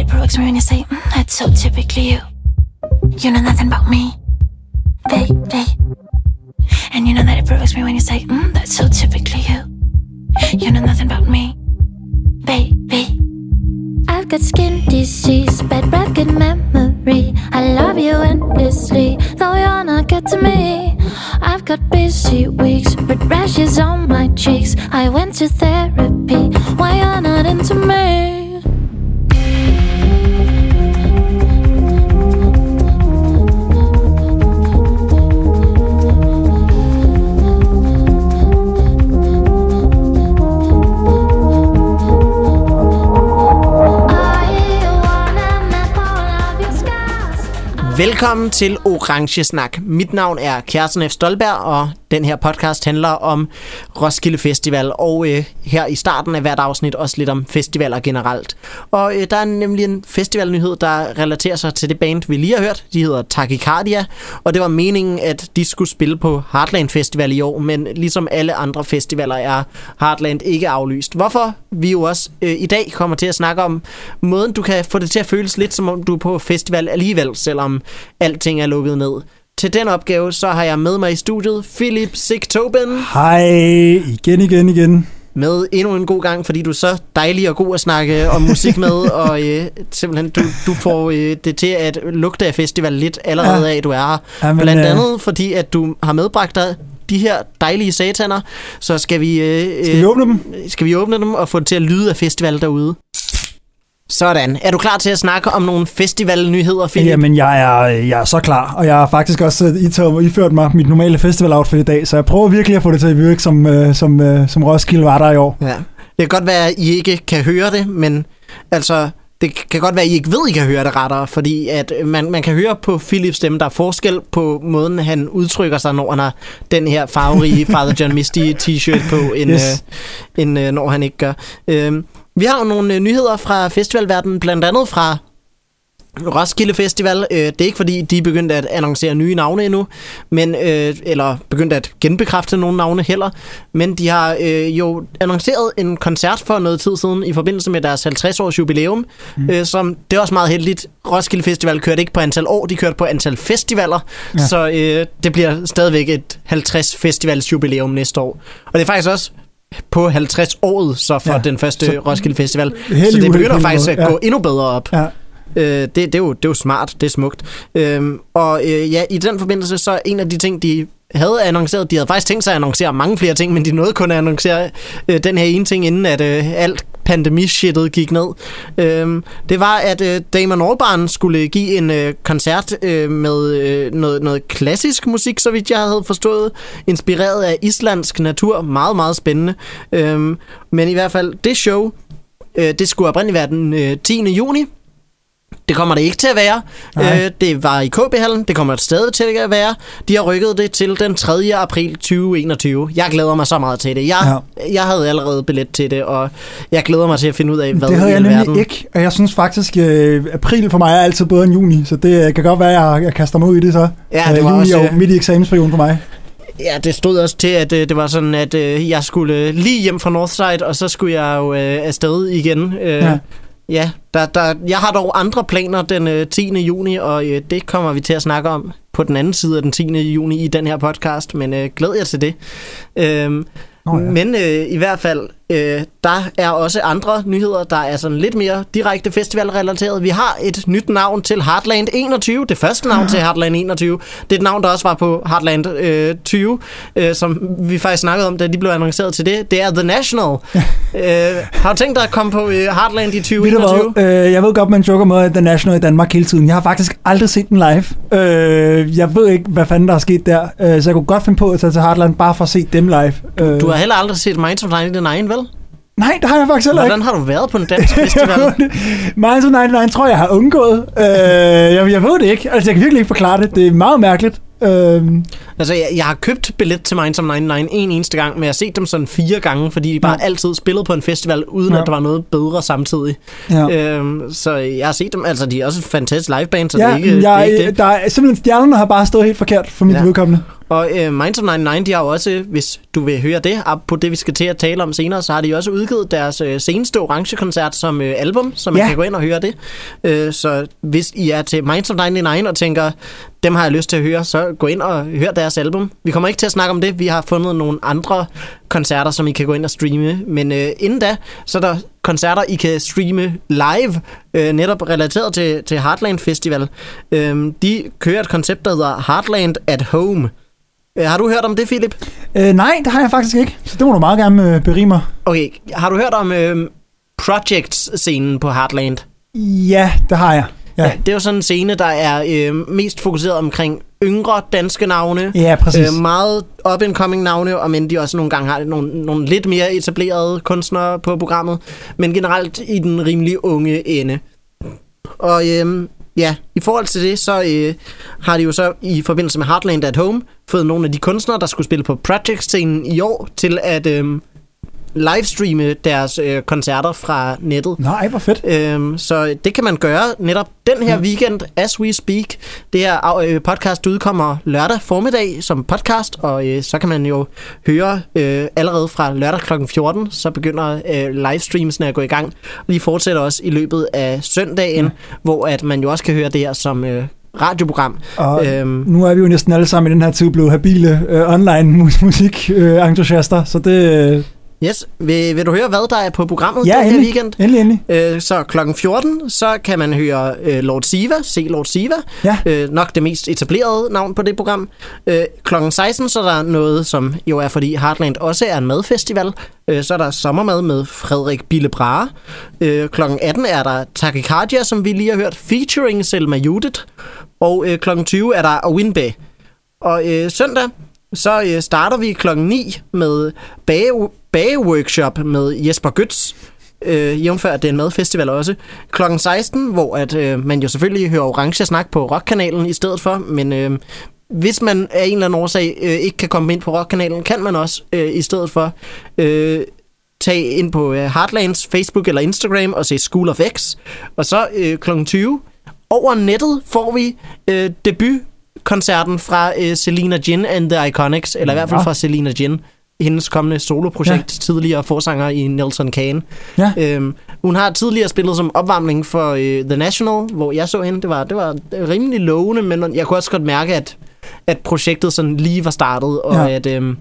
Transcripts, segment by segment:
it provokes me when you say, mm, that's so typically you. You know nothing about me, baby. And you know that it provokes me when you say, mm, that's so typically you. You know nothing about me, baby. I've got skin disease, bad breath, good memory. I love you endlessly, though you're not good to me. I've got busy weeks, red rashes on my cheeks. I went to therapy, why you're not into me? Velkommen til Orange Snak. Mit navn er Kjersten F. Stolberg, og den her podcast handler om Roskilde Festival, og øh, her i starten af hvert afsnit også lidt om festivaler generelt. Og øh, der er nemlig en festivalnyhed, der relaterer sig til det band, vi lige har hørt. De hedder Tachycardia, og det var meningen, at de skulle spille på Heartland Festival i år, men ligesom alle andre festivaler er Heartland ikke aflyst. Hvorfor vi jo også øh, i dag kommer til at snakke om måden, du kan få det til at føles lidt som om du er på festival alligevel, selvom alting er lukket ned. Til den opgave, så har jeg med mig i studiet Philip Sigtoben Hej, igen, igen, igen. med endnu en god gang, fordi du er så dejlig og god at snakke om musik med, og øh, simpelthen du, du får øh, det til at lugte af festival lidt allerede Ja. af, du er her. Ja, men, Blandt øh, andet fordi, at du har medbragt dig de her dejlige sataner, så skal vi, øh, Skal vi åbne dem? skal vi åbne dem og få det til at lyde af festival derude. Sådan. Er du klar til at snakke om nogle festivalnyheder, Philip? Jamen, jeg er, jeg er så klar, og jeg har faktisk også itaget, iført mig mit normale festival-outfit i dag, så jeg prøver virkelig at få det til at virke, som, øh, som, øh, som Roskilde var der i år. Ja. Det kan godt være, at I ikke kan høre det, men altså, det kan godt være, at I ikke ved, at I kan høre det rettere, fordi at man, man kan høre på Philips stemme, der er forskel på måden, han udtrykker sig, når han har den her farverige Father John Misty t-shirt på, end, yes. øh, end øh, når han ikke gør. Øh, vi har jo nogle øh, nyheder fra festivalverdenen, blandt andet fra Roskilde Festival. Øh, det er ikke fordi, de er begyndt at annoncere nye navne endnu, men, øh, eller begyndt at genbekræfte nogle navne heller, men de har øh, jo annonceret en koncert for noget tid siden i forbindelse med deres 50-års jubilæum, mm. øh, som det er også meget heldigt. Roskilde Festival kørte ikke på antal år, de kørte på antal festivaler, ja. Så øh, det bliver stadigvæk et 50 festivals jubilæum næste år. Og det er faktisk også på 50 året så for ja. Ja, den første så- Roskilde Festival. Så det begynder faktisk at gå endnu bedre op. Ja. Øh, det, det, er jo, det er jo smart, det er smukt. Øhm, og øh, ja, i den forbindelse, så en af de ting, de havde annonceret, de havde faktisk tænkt sig at annoncere mange flere ting, men de nåede kun at annoncere øh, den her ene ting, inden at øh, alt pandemishittet gik ned. Øh, det var, at øh, Damon Albarn skulle give en øh, koncert øh, med øh, noget, noget klassisk musik, så vidt jeg havde forstået, inspireret af islandsk natur. Meget, meget spændende. Øh, men i hvert fald, det show, øh, det skulle oprindeligt være den øh, 10. juni, det kommer det ikke til at være. Nej. Øh, det var i KB-hallen. Det kommer det stadig til at være. De har rykket det til den 3. april 2021. Jeg glæder mig så meget til det. Jeg, ja. jeg havde allerede billet til det, og jeg glæder mig til at finde ud af, hvad det havde jeg nemlig alverden... ikke, og jeg synes faktisk, øh, april for mig er altid bedre end juni, så det øh, kan godt være, at jeg, jeg kaster mig ud i det så. Ja, det Øh, var juni også, er jo øh, midt i eksamensperioden for mig. Ja, det stod også til, at øh, det var sådan, at øh, jeg skulle øh, lige hjem fra Northside, og så skulle jeg jo øh, afsted igen. Øh, ja. Ja. Der, der, jeg har dog andre planer den øh, 10. juni, og øh, det kommer vi til at snakke om på den anden side af den 10. juni i den her podcast, men øh, glæd jer til det. Øhm, Nå ja. Men øh, i hvert fald, øh, der er også andre nyheder, der er sådan lidt mere direkte festivalrelateret. Vi har et nyt navn til Heartland 21, det første navn til Heartland 21. Det er et navn, der også var på Heartland øh, 20, øh, som vi faktisk snakkede om, da de blev annonceret til det. Det er The National. øh, har du tænkt dig at komme på øh, Heartland i Ved du 2021? hvad, øh, jeg ved godt, man joker med The National i Danmark hele tiden. Jeg har faktisk aldrig set den live. Øh, jeg ved ikke, hvad fanden der er sket der. Øh, så jeg kunne godt finde på at tage til Heartland bare for at se dem live. Øh, Du har heller aldrig set Minds of 99, vel? Nej, det har jeg faktisk heller ikke. Hvordan har du været på en dansk festival? Minds of 99 tror jeg, jeg har undgået. Øh, jeg, jeg ved det ikke. Altså, jeg kan virkelig ikke forklare det. Det er meget mærkeligt. Øh, Altså, jeg, jeg har købt billet til Minds of 99 en eneste gang, men jeg har set dem sådan fire gange, fordi de bare Ja. altid spillede på en festival, uden Ja. at der var noget bedre samtidig. ja. Øhm, så jeg har set dem, altså de er også et fantastisk liveband, så det ja, er ikke, det er jeg, ikke det. der er simpelthen stjernerne har bare stået helt forkert for mit ja. vedkommende. Og øh, Minds of 99, de har jo også, hvis du vil høre det, på det, vi skal til at tale om senere, så har de jo også udgivet deres øh, seneste orange-koncert som øh, album, så man Ja. kan gå ind og høre det. Øh, så hvis I er til Minds of 99 og tænker, dem har jeg lyst til at høre, så gå ind og hør deres album. Vi kommer ikke til at snakke om det, vi har fundet nogle andre koncerter, som I kan gå ind og streame. Men øh, inden da, så er der koncerter, I kan streame live, øh, netop relateret til, til Heartland Festival. Øh, de kører et koncept, der hedder Heartland at Home. Øh, har du hørt om det, Philip? Øh, nej, det har jeg faktisk ikke. Så det må du meget gerne øh, berige mig. Okay, har du hørt om øh, Projects-scenen på Heartland? Ja, det har jeg. Ja, Ja, det er jo sådan en scene, der er øh, mest fokuseret omkring yngre danske navne. ja præcis. Øh, meget up-and-coming navne, og men de også nogle gange har nogle, nogle lidt mere etablerede kunstnere på programmet, men generelt i den rimelig unge ende. Og øhm, ja, i forhold til det, så øh, har de jo så i forbindelse med Heartland at Home fået nogle af de kunstnere, der skulle spille på Project-scenen i år, til at øh, livestreame deres øh, koncerter fra nettet. Nej, hvor fedt. Øhm, så det kan man gøre netop den her weekend, as we speak. Det her øh, podcast udkommer lørdag formiddag som podcast, og øh, så kan man jo høre øh, allerede fra lørdag kl. 14, så begynder øh, livestreamsene at gå i gang. Og de fortsætter også i løbet af søndagen, Ja. hvor at man jo også kan høre det her som øh, radioprogram. Og Øhm, nu er vi jo næsten alle sammen i den her tid blevet habile øh, online mus- musik øh, entusiaster, så det... Yes, vil, vil du høre, hvad der er på programmet ja, den her endelig, weekend? endelig, endelig. Øh, så klokken 14, så kan man høre øh, Lord Siva, se Lord Siva. Ja. Øh, nok det mest etablerede navn på det program. Øh, klokken 16, så er der noget, som jo er, fordi Heartland også er en madfestival. Øh, så er der sommermad med Frederik Bille Brahe. Øh, klokken 18 er der Takikardia, som vi lige har hørt, featuring Selma Judith. Og øh, klokken 20 er der Awinbe. Og øh, søndag, så øh, starter vi klokken 9 med bage, bageworkshop med Jesper Gøtz, Øh, jævnfør, at det er en madfestival også. Klokken 16, hvor at, øh, man jo selvfølgelig hører Orange Snak på Rockkanalen i stedet for, men øh, hvis man af en eller anden årsag øh, ikke kan komme ind på Rockkanalen, kan man også øh, i stedet for øh, tage ind på øh, Heartlands Facebook eller Instagram og se School of X. Og så øh, klokken 20 over nettet får vi øh, debutkoncerten fra øh, Selena Gin and the Iconics, eller i hvert fald fra Selena Gin, hendes kommende soloprojekt, ja. tidligere forsanger i Nelson Kane. Ja. Øhm, hun har tidligere spillet som opvarmning for øh, The National, hvor jeg så hende. Det var, det var rimelig lovende, men jeg kunne også godt mærke, at, at projektet sådan lige var startet, og Ja. at, øhm,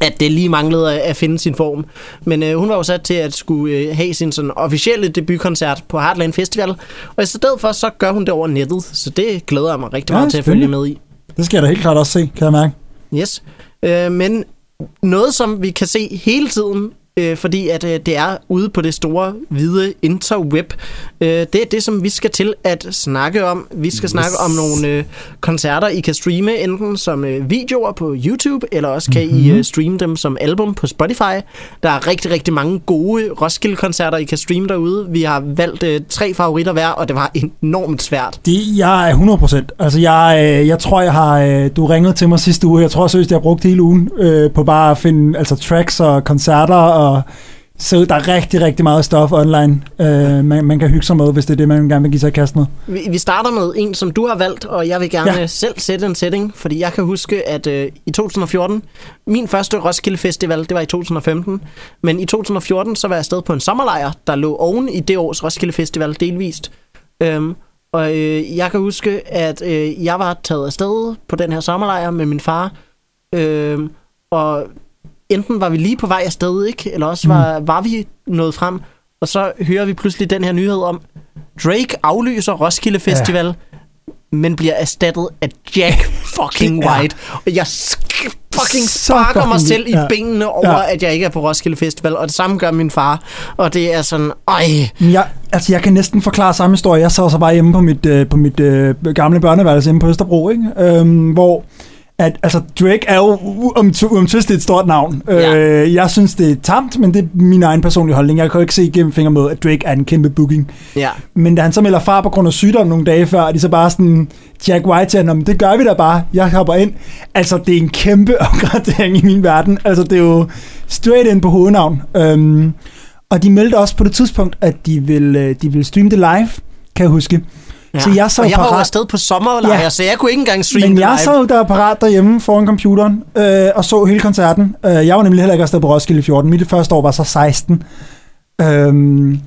at det lige manglede at, finde sin form. Men øh, hun var jo sat til at skulle øh, have sin sådan officielle debutkoncert på Heartland Festival, og i stedet for, så gør hun det over nettet, så det glæder jeg mig rigtig Ja, meget til at følge med i. Det skal jeg da helt klart også se, kan jeg mærke. Yes. Øh, men noget, som vi kan se hele tiden, øh, fordi at øh, det er ude på det store, hvide interweb, øh, det er det, som vi skal til at snakke om. Vi skal yes. snakke om nogle øh, koncerter, I kan streame, enten som øh, videoer på YouTube, eller også kan mm-hmm. I øh, streame dem som album på Spotify. Der er rigtig, rigtig mange gode Roskilde-koncerter, I kan streame derude. Vi har valgt øh, tre favoritter hver, og det var enormt svært. Det, jeg er 100%. Altså, jeg, øh, jeg tror, jeg har... øh, Du ringede til mig sidste uge. Jeg tror seriøst, jeg har brugt hele ugen øh, på bare at finde altså, tracks og koncerter. Og, så der er rigtig, rigtig meget stof online, øh, man, man kan hygge sig med, hvis det er det, man gerne vil give sig i kast med. Vi, vi starter med en, som du har valgt, og jeg vil gerne ja. selv sætte en setting, fordi jeg kan huske, at øh, i 2014, min første Roskilde Festival, det var i 2015, men i 2014, så var jeg afsted på en sommerlejr, der lå oven i det års Roskilde Festival delvist. Øhm, og øh, jeg kan huske, at øh, jeg var taget afsted på den her sommerlejr med min far, øh, og enten var vi lige på vej afsted, ikke? eller også var, var vi nået frem, og så hører vi pludselig den her nyhed om, Drake aflyser Roskilde Festival, ja. men bliver erstattet af Jack fucking White. Og jeg fucking sparker mig selv i ja. benene over, Ja. at jeg ikke er på Roskilde Festival, og det samme gør min far. Og det er sådan, ej, Jeg, altså, jeg kan næsten forklare samme historie. Jeg sad så bare hjemme på mit, øh, på mit øh, gamle børneværelse hjemme på Østerbro, ikke? Øhm, hvor at, altså, Drake er jo um, umtvistet et stort navn. Ja. Øh, jeg synes, det er tamt, men det er min egen personlige holdning. Jeg kan jo ikke se igennem fingre med, at Drake er en kæmpe booking. ja. Men da han så melder far på grund af sygdom nogle dage før, er de så bare sådan, Jack White siger, "Nå, men det gør vi da bare, jeg hopper ind. Altså, det er en kæmpe opgradering i min verden. Altså, det er jo straight ind på hovednavn. Øhm, og de meldte også på det tidspunkt, at de vil, øh, de vil streame det live, kan jeg huske. Ja. Så jeg så og jeg var parat- afsted på sommerlejr, Ja. så jeg kunne ikke engang streame Men jeg live. sad der parat derhjemme foran computeren øh, og så hele koncerten. Øh, jeg var nemlig heller ikke afsted på Roskilde i 14. Mit første år var så 16. Øhm,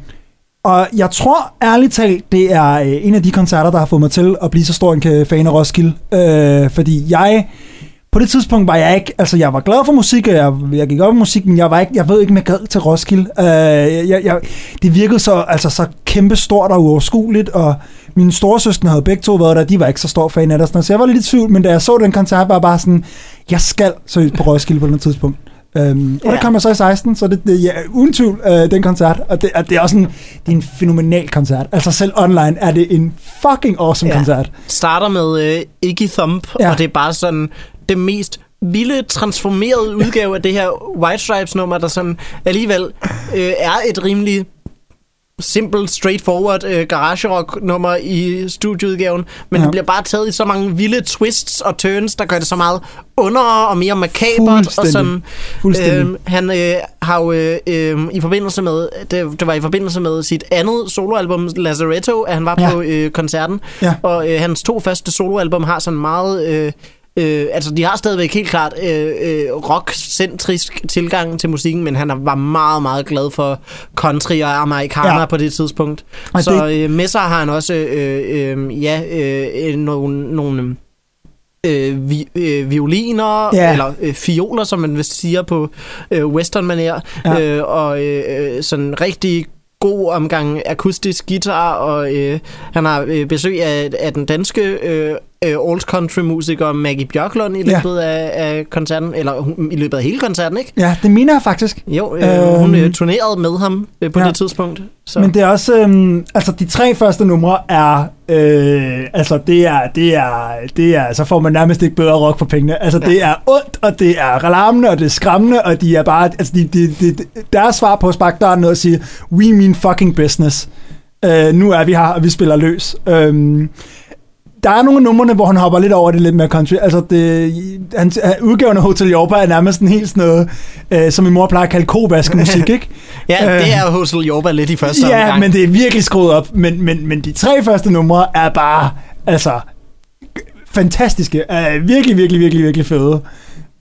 og jeg tror ærligt talt, det er øh, en af de koncerter, der har fået mig til at blive så stor en fan af Roskilde. Øh, fordi jeg... På det tidspunkt var jeg ikke, altså jeg var glad for musik, og jeg, jeg gik op i musik, men jeg var ikke, jeg ved ikke, om jeg gad til Roskilde. Øh, jeg, jeg, det virkede så, altså så kæmpe stort og uoverskueligt, og mine storesøskende havde begge to været der, de var ikke så stor fan af det, og sådan så jeg var lidt i tvivl, men da jeg så den koncert, var jeg bare sådan, jeg skal seriøst på Roskilde på det tidspunkt. Øhm, og Ja. der kom jeg så i 16, så det, det ja, uden tvivl øh, den koncert, og det, og det er også en, det er en fænomenal koncert. Altså selv online er det en fucking awesome Ja. koncert. starter med øh, Iggy Thump. Ja. og det er bare sådan det mest vilde, transformerede udgave af det her White Stripes nummer, der sådan alligevel øh, er et rimelig simpelt, straightforward øh, garage rock nummer i studieudgaven, men ja. Det bliver bare taget i så mange vilde twists og turns, der gør det så meget underere og mere makabert og sådan. Øhm, han øh, har jo øh, øh, i forbindelse med det, det var i forbindelse med sit andet soloalbum Lazaretto, at han var Ja. på øh, koncerten. Ja. Og øh, hans to første soloalbum har sådan meget øh, Øh, altså, de har stadigvæk helt klart øh, øh, rock-centrisk tilgang til musikken, men han var meget, meget glad for country og amerikaner ja. På det tidspunkt. Og Så det- øh, med sig har han også øh, øh, ja, øh, nogle, nogle øh, vi, øh, violiner, Ja. eller øh, fioler, som man vist siger på øh, western-manér, Ja. øh, og øh, øh, sådan rigtig god omgang akustisk guitar, og øh, han har øh, besøg af, af den danske øh, øh, old country musiker Maggie Bjørklund i Ja. løbet af, af koncerten, eller hun- i løbet af hele koncerten, ikke? Ja, det mener jeg faktisk. Jo, øh, hun Øhm. øh, turnerede med ham øh, på Ja. det tidspunkt. Så. Men det er også, øhm, altså de tre første numre er, øh, altså det er, det er, det er, så får man nærmest ikke bedre rock for pengene. Altså det er ondt, og det er alarmende, og det er skræmmende, og de er bare, altså de, de, de, deres svar på at sparke døren ned og sige, we mean fucking business. Øh, nu er vi her, og vi spiller løs. Øhm, der er nogle af numrene, hvor han hopper lidt over det lidt mere country. Altså, det, hans, udgaven af Hotel Jorba er nærmest en helt sådan noget, øh, som min mor plejer at kalde kovask-musik, ikke? ja, det øh, er Hosel Jorba lidt i første Ja, omgang. men det er virkelig skruet op. Men, men, men de tre første numre er bare, altså, fantastiske. Er virkelig, virkelig, virkelig, virkelig fede.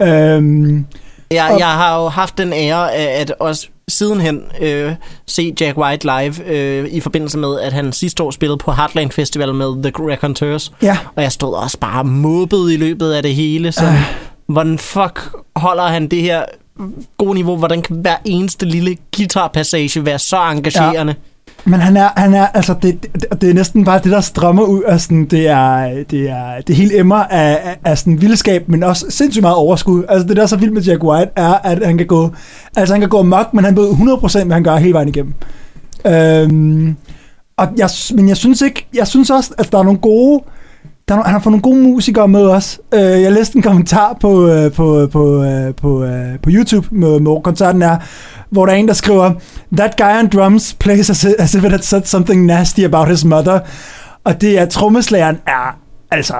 Øhm, Jeg, Og- jeg har jo haft den ære at også sidenhen øh, se Jack White live øh, i forbindelse med, at han sidste år spillede på Heartland Festival med The Raconteurs. ja, Og jeg stod også bare måbet i løbet af det hele. Så Øh. hvordan fuck holder han det her gode niveau? Hvordan kan hver eneste lille guitarpassage være så engagerende? Men han er, han er altså, det, det, det er næsten bare det, der strømmer ud af sådan, det er, det er, det hele emmer af, af, af sådan vildskab, men også sindssygt meget overskud. Altså det, der er så vildt med Jack White, er, at han kan gå, altså han kan gå mok, men han ved 100% hvad han gør hele vejen igennem. Øhm, og jeg, men jeg synes ikke, jeg synes også, at der er nogle gode, der er, han har fået nogle gode musikere med os. Øh, jeg læste en kommentar på, øh, på, på, øh, på, øh, på YouTube, med, hvor koncerten er, hvor der er en, der skriver, That guy on drums plays as, as if it had said something nasty about his mother. Og det er, trommeslageren er altså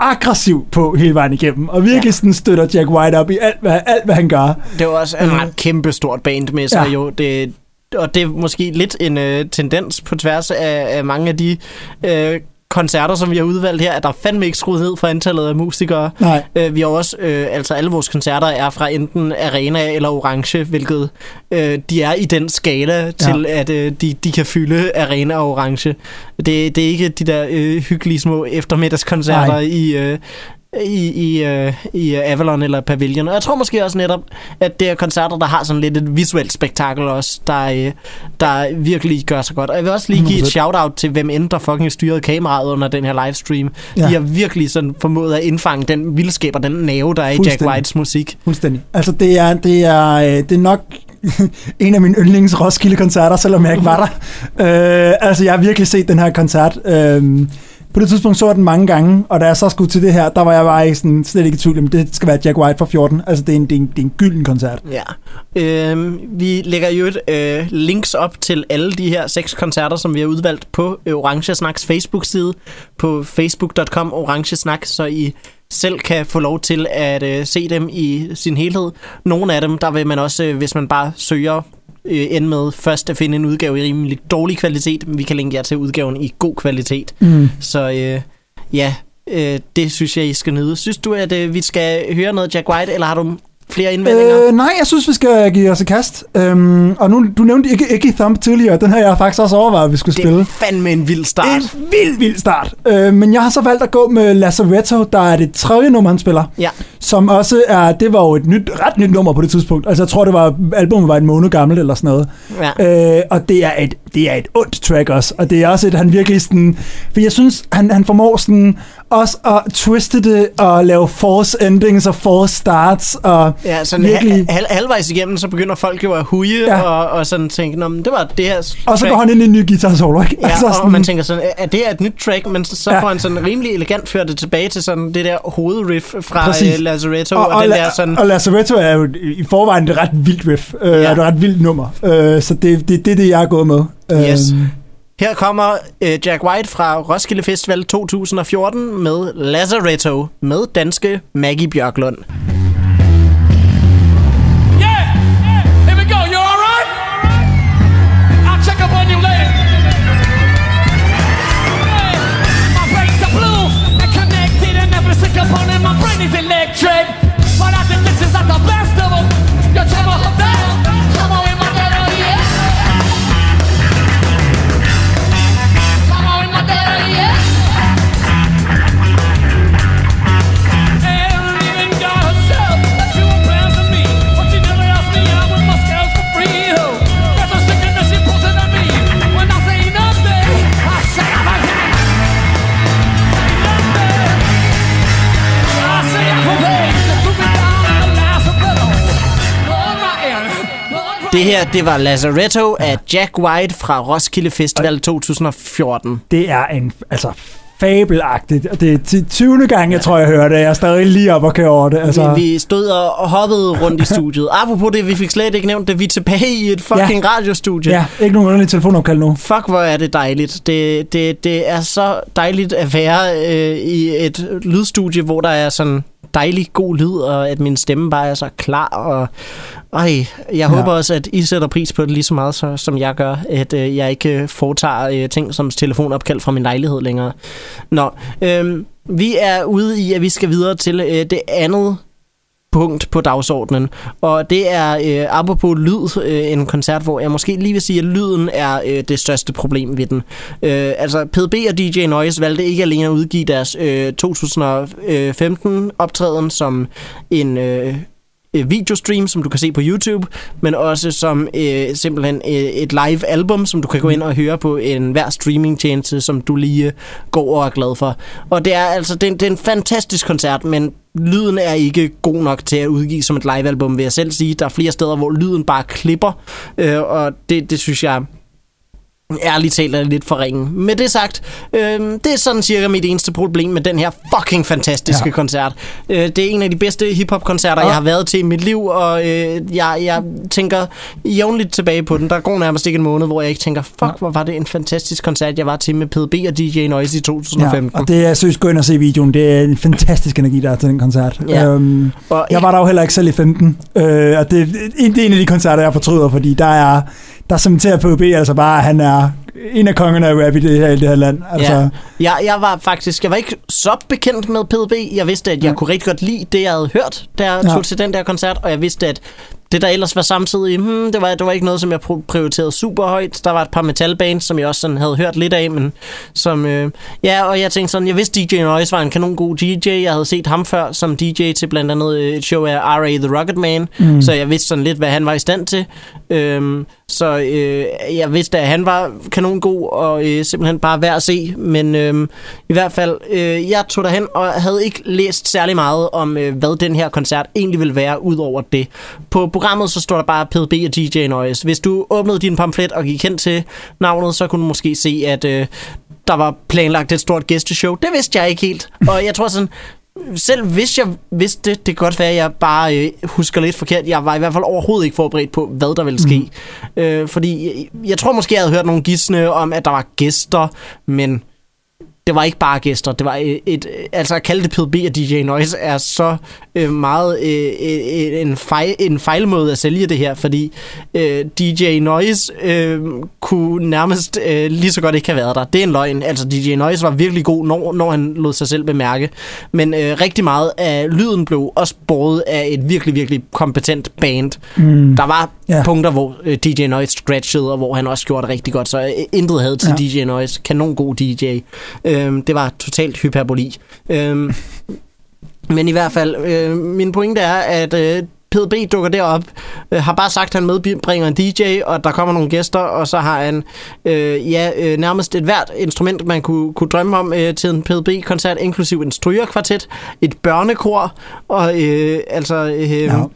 aggressiv på hele vejen igennem, og virkelig Ja. sådan støtter Jack White op i alt, hvad, alt, hvad han gør. Det var også en ret kæmpe stort band med sig Ja. jo. Det, og det er måske lidt en øh, tendens på tværs af, af mange af de øh, koncerter, som vi har udvalgt her, at der er fandme ikke skruet ned for antallet af musikere. Nej. Øh, vi har også, øh, altså alle vores koncerter er fra enten Arena eller Orange, hvilket øh, de er i den skala til, at øh, de, de kan fylde Arena og Orange. Det, det er ikke de der øh, hyggelige små eftermiddagskoncerter Nej. i... Øh, i, i, øh, i Avalon eller Pavilion. Og jeg tror måske også netop, at det er koncerter, der har sådan lidt et visuelt spektakel også, der, øh, der virkelig gør sig godt. Og jeg vil også lige give et 100%. shout-out til hvem end der fucking styrede kameraet under den her livestream. Ja. De har virkelig sådan formået at indfange den vildskab og den nerve, der er i Jack. Whites musik. Fuldstændig. Altså, det er, det er, øh, det er nok en af mine yndlings Roskilde-koncerter, selvom jeg ikke var der. Øh, altså, jeg har virkelig set den her koncert. Øh, på det tidspunkt så jeg den mange gange, og da jeg så skulle til det her, der var jeg bare ikke sådan, slet ikke i tvivl, om det skal være Jack White fra 14. Altså, det er en, det er en, det er en gylden koncert. Ja. Øhm, vi lægger jo et øh, links op til alle de her seks koncerter, som vi har udvalgt på Orange Snacks Facebook-side, på facebook.com Orange Snak, så I selv kan få lov til at øh, se dem i sin helhed. Nogle af dem, der vil man også, øh, hvis man bare søger øh, ende med først at finde en udgave i rimelig dårlig kvalitet, men vi kan linke jer til udgaven i god kvalitet. Mm. Så øh, ja, øh, det synes jeg, I skal nyde. Synes du, at øh, vi skal høre noget Jack White, eller har du flere indvendinger? Øh, nej, jeg synes, vi skal give os et kast. Øhm, og nu, du nævnte ikke Icky Thump tidligere. Den her jeg faktisk også overvejet, at vi skulle det spille. er fandme en vild start. En vild, vild start. Øh, men jeg har så valgt at gå med Lazaretto, der er det tredje nummer, han spiller. Ja. Som også er, det var jo et nyt, ret nyt nummer på det tidspunkt. Altså jeg tror, det var, albumet var en måned gammelt eller sådan noget. Ja. Øh, og det er, et, det er et ondt track også. Og det er også et, han virkelig sådan... For jeg synes, han, han formår sådan også at twiste det og lave force endings og force starts. Og Ja, sådan virkelig... hal- hal- halvvejs igennem, så begynder folk jo at huge Ja. og, og sådan tænke, Nå, men det var det her og så track." går han ind i en ny guitar solo, ikke? Ja, altså, altså, og man tænker sådan, er det her et nyt track? Men så, så Ja. får han sådan rimelig elegant ført det tilbage til sådan det der hovedriff fra Præcis. uh, Lazaretto, og, og, og, den La- der sådan... og Lazaretto er jo i forvejen et ret vildt riff. Øh, ja. Et ret vildt nummer. Øh, så det, det, det er det, jeg er gået med. Yes. Øhm, her kommer øh, Jack White fra Roskilde Festival 2014 med Lazaretto med danske Maggie Bjørklund. Det her, det var Lazaretto af Jack White fra Roskilde Festival 2014. det er en, altså, fabelagtigt. Og det er til 20. gang, jeg tror, jeg hører det. Jeg er stadig lige op og kører over det. Altså. Vi, vi stod og hoppede rundt i studiet. Apropos det, vi fik slet ikke nævnt det. Vi er tilbage i et fucking ja. radiostudie. ja, ikke nogen underlige telefonopkald nu. Fuck, hvor er det dejligt. Det, det, det er så dejligt at være øh, i et lydstudie, hvor der er sådan dejlig god lyd, og at min stemme bare er så klar. Og, ej, jeg ja. håber også, at I sætter pris på det lige så meget, så, som jeg gør. At øh, jeg ikke øh, foretager øh, ting som telefonopkald fra min lejlighed længere. Nå, øh, vi er ude i, at vi skal videre til øh, det andet punkt på dagsordenen. Og det er øh, apropos lyd, øh, en koncert, hvor jeg måske lige vil sige, at lyden er øh, det største problem ved den. Øh, altså, PDB og DJ Noise valgte ikke alene at udgive deres øh, 2015 optræden som en... Øh, øh, videostream, som du kan se på YouTube, men også som øh, simpelthen øh, et live album, som du kan gå ind og høre på en hver streamingtjeneste, som du lige går og er glad for. Og det er altså det er, det er en fantastisk koncert, men lyden er ikke god nok til at udgive som et livealbum, vil jeg selv sige. Der er flere steder, hvor lyden bare klipper, øh, og det, det synes jeg ærligt talt er lidt for ringe. Med det sagt, øh, det er sådan cirka mit eneste problem med den her fucking fantastiske Ja. ja. koncert. Øh, det er en af de bedste hiphop-koncerter, Og- jeg har været til i mit liv, og øh, jeg, jeg tænker jævnligt tilbage på den. Der går nærmest ikke en måned, hvor jeg ikke tænker, fuck, hvor var det en fantastisk koncert, jeg var til med PDB og DJ Noise i 2015. Ja, og det er seriøst, gå ind og se videoen. Det er en fantastisk energi, der er til den koncert. Ja. Øhm, og jeg var der jo heller ikke selv i 15, øh, og det, er- det er en af de koncerter, jeg fortryder, fordi der er, der cementerer PUB altså bare, at han er en af kongerne af rap i det her, i det her land. Altså, Ja. Jeg, jeg var faktisk, jeg var ikke så bekendt med PDB. Jeg vidste, at jeg Ja. kunne rigtig godt lide det, jeg havde hørt, da jeg Ja. tog til den der koncert, og jeg vidste, at det der ellers var samtidig, hmm, det, var, det var ikke noget, som jeg prioriterede super højt. Der var et par metalbands, som jeg også sådan havde hørt lidt af, men som, øh, ja, og jeg tænkte sådan, jeg vidste DJ Noise var en kanon god DJ. Jeg havde set ham før som DJ til blandt andet et show af R.A. The Rocket Man, mm. så jeg vidste sådan lidt, hvad han var i stand til. Øhm, så øh, jeg vidste, at han var kanon god og øh, simpelthen bare værd at se. Men øh, i hvert fald, øh, jeg tog derhen og havde ikke læst særlig meget om, øh, hvad den her koncert egentlig ville være, ud over det. På programmet så står der bare PDB og DJ Noise. Hvis du åbnede din pamflet og gik hen til navnet, så kunne du måske se, at øh, der var planlagt et stort gæsteshow. Det vidste jeg ikke helt. Og jeg tror sådan, selv hvis jeg vidste det, det kan godt være, at jeg bare øh, husker lidt forkert. Jeg var i hvert fald overhovedet ikke forberedt på, hvad der ville ske. Mm. Øh, fordi jeg, jeg tror måske, jeg havde hørt nogle gisne om, at der var gæster, men det var ikke bare gæster. Det var et, et altså at kalde det PDB og DJ Noise er så øh, meget øh, øh, en, fejl, en fejlmåde at sælge det her, fordi øh, DJ Noise øh, kunne nærmest øh, lige så godt ikke have været der. Det er en løgn. Altså DJ Noise var virkelig god, når, når han lod sig selv bemærke. Men øh, rigtig meget af lyden blev også båret af et virkelig, virkelig kompetent band. Mm. Der var yeah. punkter, hvor øh, DJ Noise scratchede, og hvor han også gjorde det rigtig godt, så øh, intet havde til Ja. DJ Noise. Kanon god DJ. Øhm, det var totalt hyperboli. Øhm, men i hvert fald, øh, min pointe er, at øh, PDB dukker derop, øh, har bare sagt, at han medbringer en DJ, og der kommer nogle gæster, og så har han øh, ja, øh, nærmest et hvert instrument, man kunne, kunne drømme om øh, til en PDB-koncert, inklusiv en strygerkvartet, et børnekor, og øh, altså... Øh, no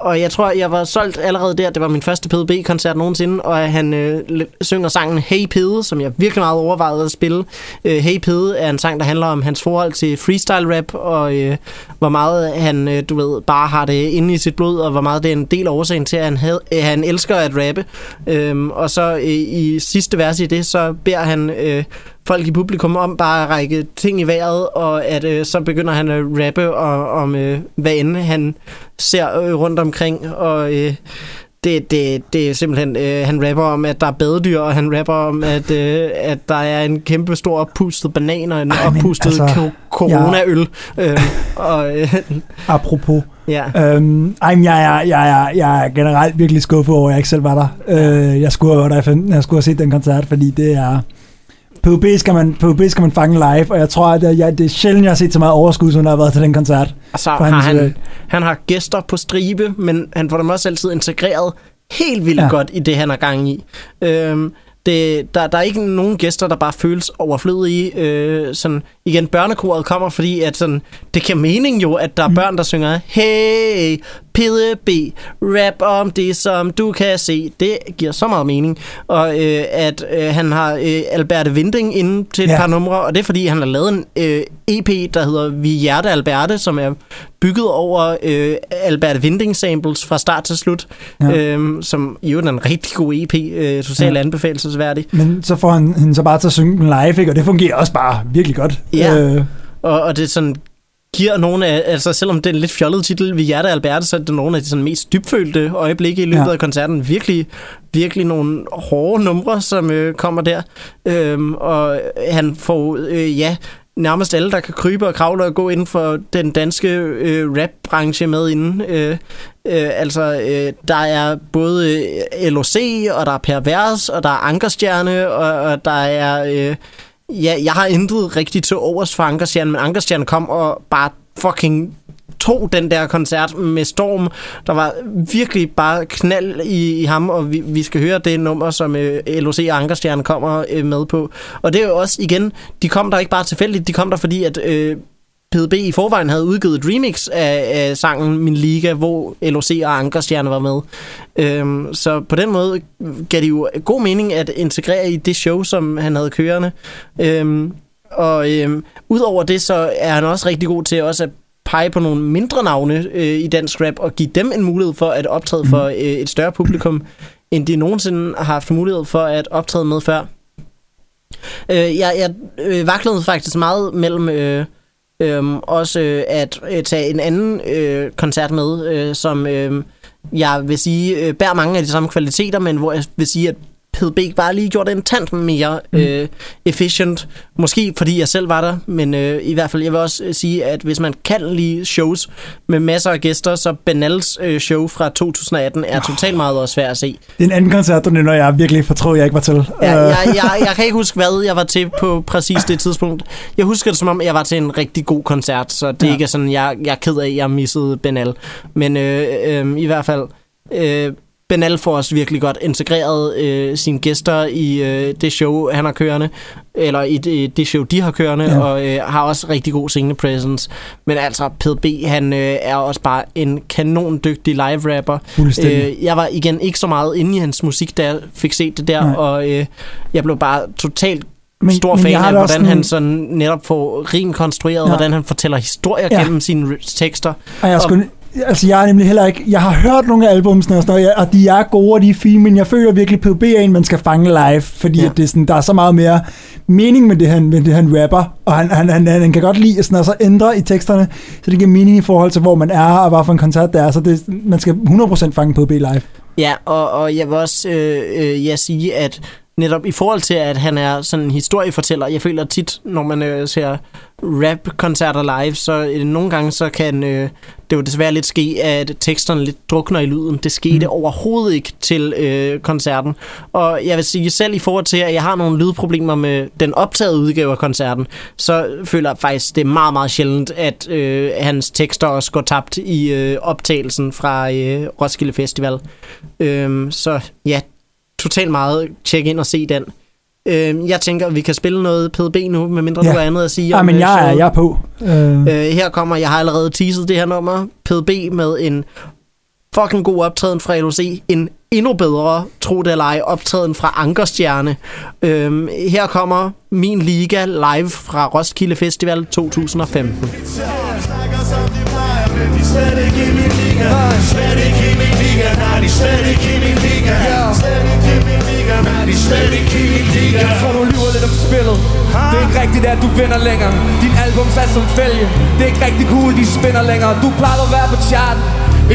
og jeg tror, jeg var solgt allerede der. Det var min første PDB-koncert nogensinde, og han øh, synger sangen Hey Pede, som jeg virkelig meget overvejede at spille. Øh, hey Pede er en sang, der handler om hans forhold til freestyle rap, og øh, hvor meget han, øh, du ved, bare har det inde i sit blod, og hvor meget det er en del af årsagen til, at han, havde, øh, han elsker at rappe. Øh, og så øh, i sidste vers i det, så beder han øh, folk i publikum om bare at række ting i vejret, og at øh, så begynder han at rappe og, om, øh, hvad end han ser øh, rundt omkring, og øh, det, det, det er simpelthen, øh, han rapper om, at der er badedyr, og han rapper om, at, øh, at der er en kæmpe stor oppustet banan og en Ej, oppustet altså, coronaøl. Øh, og øh, Apropos. ja, Øhm, ej, jeg, jeg, er, jeg er generelt virkelig skuffet over, at jeg ikke selv var der. Øh, jeg skulle have været der i 15, jeg skulle have set den koncert, fordi det er... PUB skal, man, PUB skal man fange live, og jeg tror, at jeg, det er sjældent, jeg har set så meget overskud, som der har været til den koncert. og så For har hans, øh, han, han har gæster på stribe, men han får dem også altid integreret helt vildt Ja. godt i det, han har gang i. Øhm, det, der, der er ikke nogen gæster, der bare føles overflødige. Øh, sådan, igen, børnekoret kommer, fordi at sådan, det giver mening jo, at der er Mm. børn, der synger Hey, PDB, rap om det, som du kan se. Det giver så meget mening. Og øh, at øh, han har øh, Alberte Vinding inde til et Ja. par numre, og det er fordi, han har lavet en øh, EP, der hedder Vi Hjerte Alberte, som er bygget over øh, Alberte Vinding samples fra start til slut, Ja. øhm, som jo er en rigtig god EP, øh, totalt ja. anbefalesværdig. Men så får han hende så bare til at synge den live, ikke? og det fungerer også bare virkelig godt. Ja. Øh, Og, og det er sådan giver nogle af, altså selvom det er en lidt fjollet titel, Vi Hjerte Alberte, så er det nogle af de sådan mest dybfølte øjeblikke i løbet Ja. af koncerten. Virkelig, virkelig nogle hårde numre, som øh, kommer der. Øhm, og han får, øh, ja, nærmest alle, der kan krybe og kravle og gå inden for den danske øh, rap-branche med inden. Øh, øh, altså, øh, der er både øh, LOC, og der er Pervers, og der er Ankerstjerne, og, og der er... Øh, ja, jeg har intet rigtigt til overs for Ankerstjerne, men Ankerstjerne kom og bare fucking tog den der koncert med storm. Der var virkelig bare knald i, i ham, og vi, vi skal høre det nummer, som øh, LOC og Ankerstjerne kommer øh, med på. Og det er jo også, igen, de kom der ikke bare tilfældigt, de kom der fordi, at øh, PDB i forvejen havde udgivet et remix af, af sangen Min Liga, hvor LOC og Ankerstjerne var med. Øhm, så på den måde gav det jo god mening at integrere i det show, som han havde kørende. Øhm, og øhm, udover det, så er han også rigtig god til også at pege på nogle mindre navne øh, i dansk rap, og give dem en mulighed for at optræde for øh, et større publikum, end de nogensinde har haft mulighed for at optræde med før. Øh, jeg jeg øh, vaklede faktisk meget mellem øh, Øhm, også øh, at øh, tage en anden øh, koncert med, øh, som øh, jeg vil sige øh, bærer mange af de samme kvaliteter, men hvor jeg vil sige, at PDB bare lige gjorde det en tand mere øh, efficient. Måske fordi jeg selv var der, men øh, i hvert fald, jeg vil også øh, sige, at hvis man kan lide shows med masser af gæster, så Benals øh, show fra 2018 er totalt meget også svært at se. det er en anden koncert, du nævner, jeg virkelig fortrød, jeg ikke var til. Ja, Øh, jeg, jeg, jeg kan ikke huske, hvad jeg var til på præcis det tidspunkt. Jeg husker det som om, jeg var til en rigtig god koncert, så det ja. ikke er sådan, jeg, jeg er ked af, at jeg missede Benal. Men øh, øh, i hvert fald, øh, Benal får også virkelig godt integreret øh, sine gæster i øh, det show, han har kørende, eller i det, det show, de har kørende, Ja. og øh, har også rigtig god scene presence. Men altså, PDB, han øh, er også bare en kanondygtig live-rapper. Fuldstændig. Øh, jeg var igen ikke så meget inde i hans musik, da jeg fik set det der, Nej. Og øh, jeg blev bare totalt Men- stor men fan af, hvordan han sådan- sådan netop får rim konstrueret, Ja. hvordan han fortæller historier Ja. gennem sine tekster. Og jeg, Og- skulle, altså jeg er nemlig heller ikke... Jeg har hørt nogle af albumsene og sådan noget, og de er gode, og de er fine, men jeg føler virkelig, at PUB er en, man skal fange live, fordi ja. At det er sådan, der er så meget mere mening med det, han, med det, han rapper, og han, han, han, han kan godt lide at, sådan, at så ændre i teksterne, så det giver mening i forhold til, hvor man er, og hvad for en koncert det er, så det, man skal 100% fange på B live. Ja, og, og jeg vil også øh, øh, ja, sige, at netop i forhold til, at han er sådan en historiefortæller, jeg føler tit, når man øh, ser rap-koncerter live, så øh, nogle gange så kan øh, det jo desværre lidt ske, at teksterne lidt drukner i lyden. Det skete mm. overhovedet ikke til øh, koncerten. Og jeg vil sige, selv i forhold til, at jeg har nogle lydproblemer med den optagede udgave af koncerten, så føler jeg faktisk, det er meget, meget sjældent, at øh, hans tekster også går tabt i øh, optagelsen fra øh, Roskilde Festival. Øh, så ja, totalt meget tjek ind og se den. Øh, jeg tænker, at vi kan spille noget PDB nu, medmindre ja. du har andet at sige Ja, om men øh, jeg er, jeg er på. Øh, Øh, her kommer, jeg har allerede teaset det her nummer, PDB med en fucking god optræden fra LOC. En endnu bedre, tro det eller ej, optræden fra Ankerstjerne. Øhm, her kommer Min Liga live fra Roskilde Festival 2015 snakker som slet ikke i min liga Slet ikke i min liga, nej, de slet ikke i min liga. Slet ikke i min liga, nej, de slet ikke i min liga. Jeg tror du lyver lidt om spillet. Ha? Det er ikke rigtigt at du vinder længere. Din album er som fælge. Det er ikke rigtig cool, de spinner længere. Du plejede at være på charten.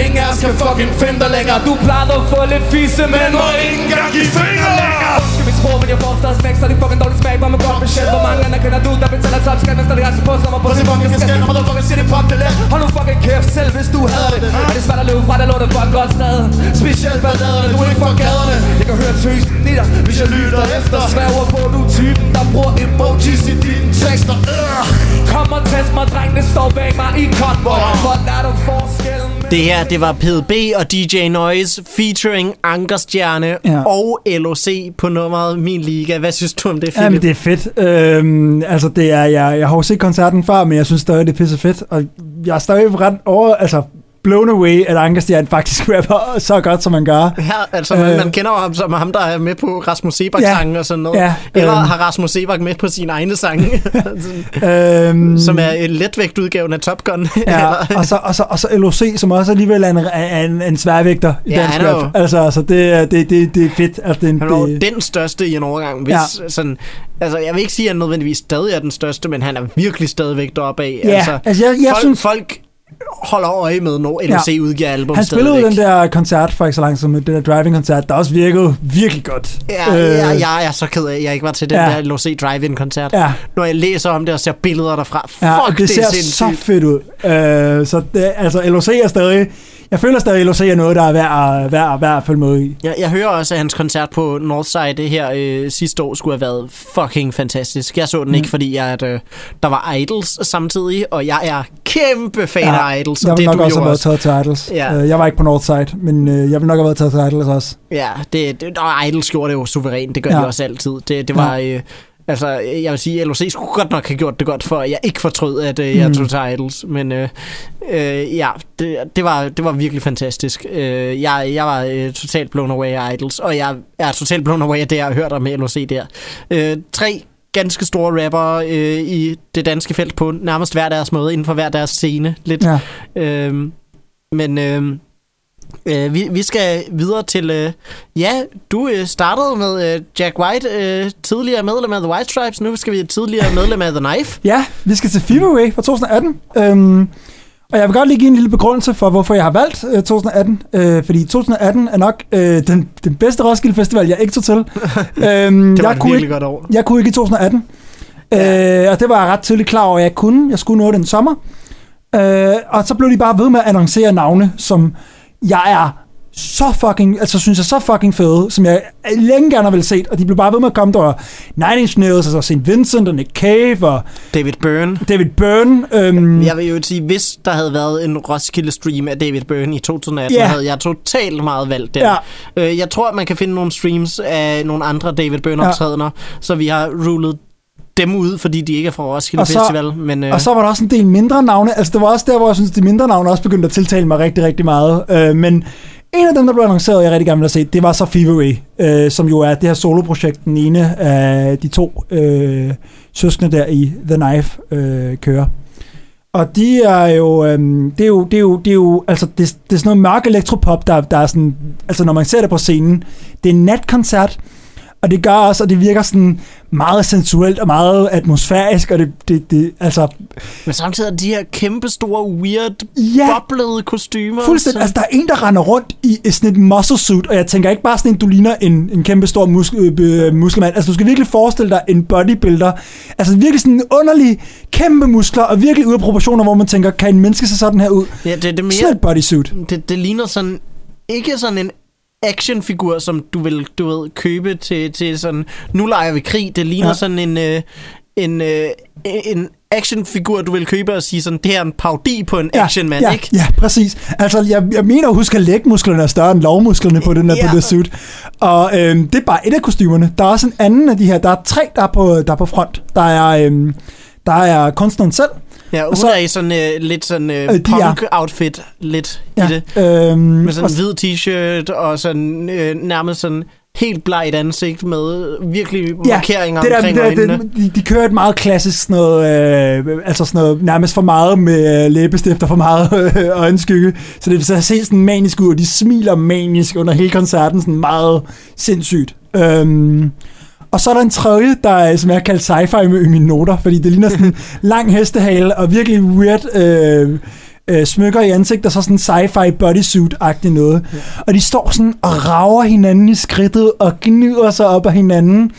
Ingen af os kan fucking finde dig længere. Du plejede at få lidt fisse, men må ikke engang give fingre! længere. Undskyld mit sprog, men jeg får stadig smæk Så er det fucking dårlig smag, hvor man godt budget Hvor mange andre kender du, der betaler topskat Mens der de rejser på sommer på sin bunke skat. Motherfucker siger det pop det let Hold nu fucking kæft selv, hvis du hader det. Er det svært at løbe fra, det lå det fucking godt sted. Specielt balladerne, du er ikke for gaderne. Jeg kan høre tøsen i dig, hvis jeg lytter efter. Sværger på, du er typen, der bruger emojis i dine tekster øh. Kom og test mig, drengene står bag mig i konvoj For lær du forskellen Det her, det var PDB og DJ Noise featuring Ankerstjerne Ja. og LOC på nummeret Min Liga. Hvad synes du om det, Philip? Ja, men det er fedt. Øhm, altså, det er, jeg, jeg har jo set koncerten før, men jeg synes stadig, det er pisse fedt. Og jeg er stadig ret over, altså, blown away, at Ankerstjern faktisk rapper så godt, som man gør. Ja, altså man, Øh. man kender jo ham som ham, der er med på Rasmus Sebak Ja. og sådan noget. Ja, Eller øhm. har Rasmus Sebak med på sine egne sange, Øhm, som er en letvægt udgaven af Top Gun. Ja, og så, og, så, og så LOC, som også alligevel er en, en, en sværvægter i Ja, dansk han rap. Altså, altså det, det, det, det er fedt. Altså, det, Han var det, den største i en overgang. Hvis Ja. sådan, altså, jeg vil ikke sige, at han nødvendigvis stadig er den største, men han er virkelig stadigvæk deroppe af. Ja, altså, altså, jeg- jeg folk, synes- folk holder øje med, når LOC ja. udgiver album han spillede stadigvæk. den der koncert for ikke så lang tid, med den der driving-koncert, der også virkede virkelig godt. Ja, øh, ja, jeg er så ked af, at jeg ikke var til den Ja. der LOC Drive-In-koncert. Ja. Når jeg læser om det og ser billeder derfra, fuck, Ja, det, det ser er så sindssygt. fedt ud. Øh, så det, altså, LOC er stadig... Jeg føler stadig, at LOC er noget, der er værd, at- værd, værd at følge med i. Jeg, jeg hører også, at hans koncert på Northside her øh, sidste år skulle have været fucking fantastisk. Jeg så den mm. ikke, fordi jeg, at, øh, der var Idols samtidig, og jeg er kæmpe fan ja, af Idols, jeg det vil er nok du også have været taget til Idols. Ja. Øh, jeg var ikke på Northside, men øh, jeg vil nok have været taget til Idols også. Ja, det, det, og Idols gjorde det jo suverænt, det gør Ja. ja. de også altid. Det, det var... Øh, Altså, jeg vil sige, at LOC skulle godt nok have gjort det godt, for jeg ikke fortrød, at øh, jeg Mm. tog Idols. Men øh, øh, ja, det, det, var, det var virkelig fantastisk. Øh, jeg, jeg var øh, totalt blown away af Idols, og jeg er totalt blown away af det, jeg har hørt om LOC der. Øh, tre ganske store rappere øh, i det danske felt på nærmest hver deres måde, inden for hver deres scene. Lidt. Ja. Øhm, men øhm, øh, vi, vi skal videre til... Øh, ja, du øh, startede med øh, Jack White, øh, tidligere medlem af The White Stripes. Nu skal vi tidligere medlem af The Knife. Ja, vi skal til Feverway fra 2018. Øhm, og jeg vil godt lige give en lille begrundelse for, hvorfor jeg har valgt øh, 2018. Øh, fordi 2018 er nok øh, den, den bedste Roskilde Festival, jeg ikke tog til. øhm, Det var jeg, kunne ikke, godt år. jeg kunne ikke i 2018. Øh, og det var jeg ret tidligt klar over, at jeg kunne. Jeg skulle nå den sommer. Øh, og så blev de bare ved med at annoncere navne, som jeg er så fucking, altså synes jeg så fucking fede, som jeg længe gerne har vel set, og de blev bare ved med at komme der. Nine Inch Nails, altså St. Vincent og Nick Cave og David Byrne. David Byrne. Øhm, Jeg vil jo sige, hvis der havde været en Roskilde-stream af David Byrne i 2018, Ja. yeah. havde jeg totalt meget valgt den. Ja. Øh, jeg tror, man kan finde nogle streams af nogle andre David Byrne-optrædener, så vi har rulet dem ud, fordi de ikke er fra Roskilde Og så- Festival. Men, øh, Og så var der også en del mindre navne. Altså, det var også der, hvor jeg synes, de mindre navne også begyndte at tiltale mig rigtig, rigtig meget. Øh, men en af dem, der blev annonceret, jeg rigtig gerne ville set, det var så Feverway, øh, som jo er det her soloprojekt, den ene af de to øh, søskende der i The Knife øh, kører. Og de er jo, øhm, det er jo, det er jo, det er jo, altså det, det er sådan noget mørk elektropop, der, der er sådan, altså når man ser det på scenen, det er en natkoncert, Og det gør også, at det virker sådan meget sensuelt og meget atmosfærisk, og det, det, det altså... Men samtidig er de her kæmpe store, weird, Ja. boblede kostymer. Fuldstændig. som- Altså, der er en, der render rundt i sådan et muscle suit, og jeg tænker ikke bare sådan en, du ligner en, en kæmpe stor muskel, øh, muskelmand. Altså, du skal virkelig forestille dig en bodybuilder. Altså, virkelig sådan en underlig, kæmpe muskler, og virkelig ude af proportioner, hvor man tænker, kan en menneske se sådan her ud? Ja, det, det, er Sådan mere, et bodysuit. det, det ligner sådan... Ikke sådan en actionfigur, som du vil, du ved, købe til, til sådan... Nu leger vi krig. Det ligner Ja. ja. sådan en... Øh, en, øh, en actionfigur, du vil købe og sige sådan, det her er en parodi på en actionmand, ja, ikke? Ja, præcis. Altså, jeg, jeg mener at huske, at lægmusklerne er større end lovmusklerne på den der Ja. på det suit. Og øhm, det er bare et af kostymerne. Der er også en anden af de her. Der er tre, der er på, der er på front. Der er, øhm, der er kunstneren selv. Ja, Og så- er i sådan øh, lidt sådan øh, Øh, punk-outfit, lidt Ja. i det. Øhm, Med sådan en hvid t-shirt og sådan øh, nærmest sådan helt blegt ansigt med virkelig markeringer det der, omkring det der, det, de, de kører et meget klassisk sådan noget, øh, altså sådan noget nærmest for meget med øh, læbestift og for meget øh, øjenskygge. Så det ser helt sådan manisk ud, og de smiler manisk under hele koncerten, sådan meget sindssygt. Øhm, og så er der en tredje, der er, som jeg har kaldt sci-fi med i mine noter, fordi det ligner sådan en lang hestehale og virkelig weird øh, øh, smykker i ansigt, og så sådan sci-fi bodysuit-agtigt noget. Ja. Og de står sådan og rager hinanden i skridtet og gnider sig op af hinanden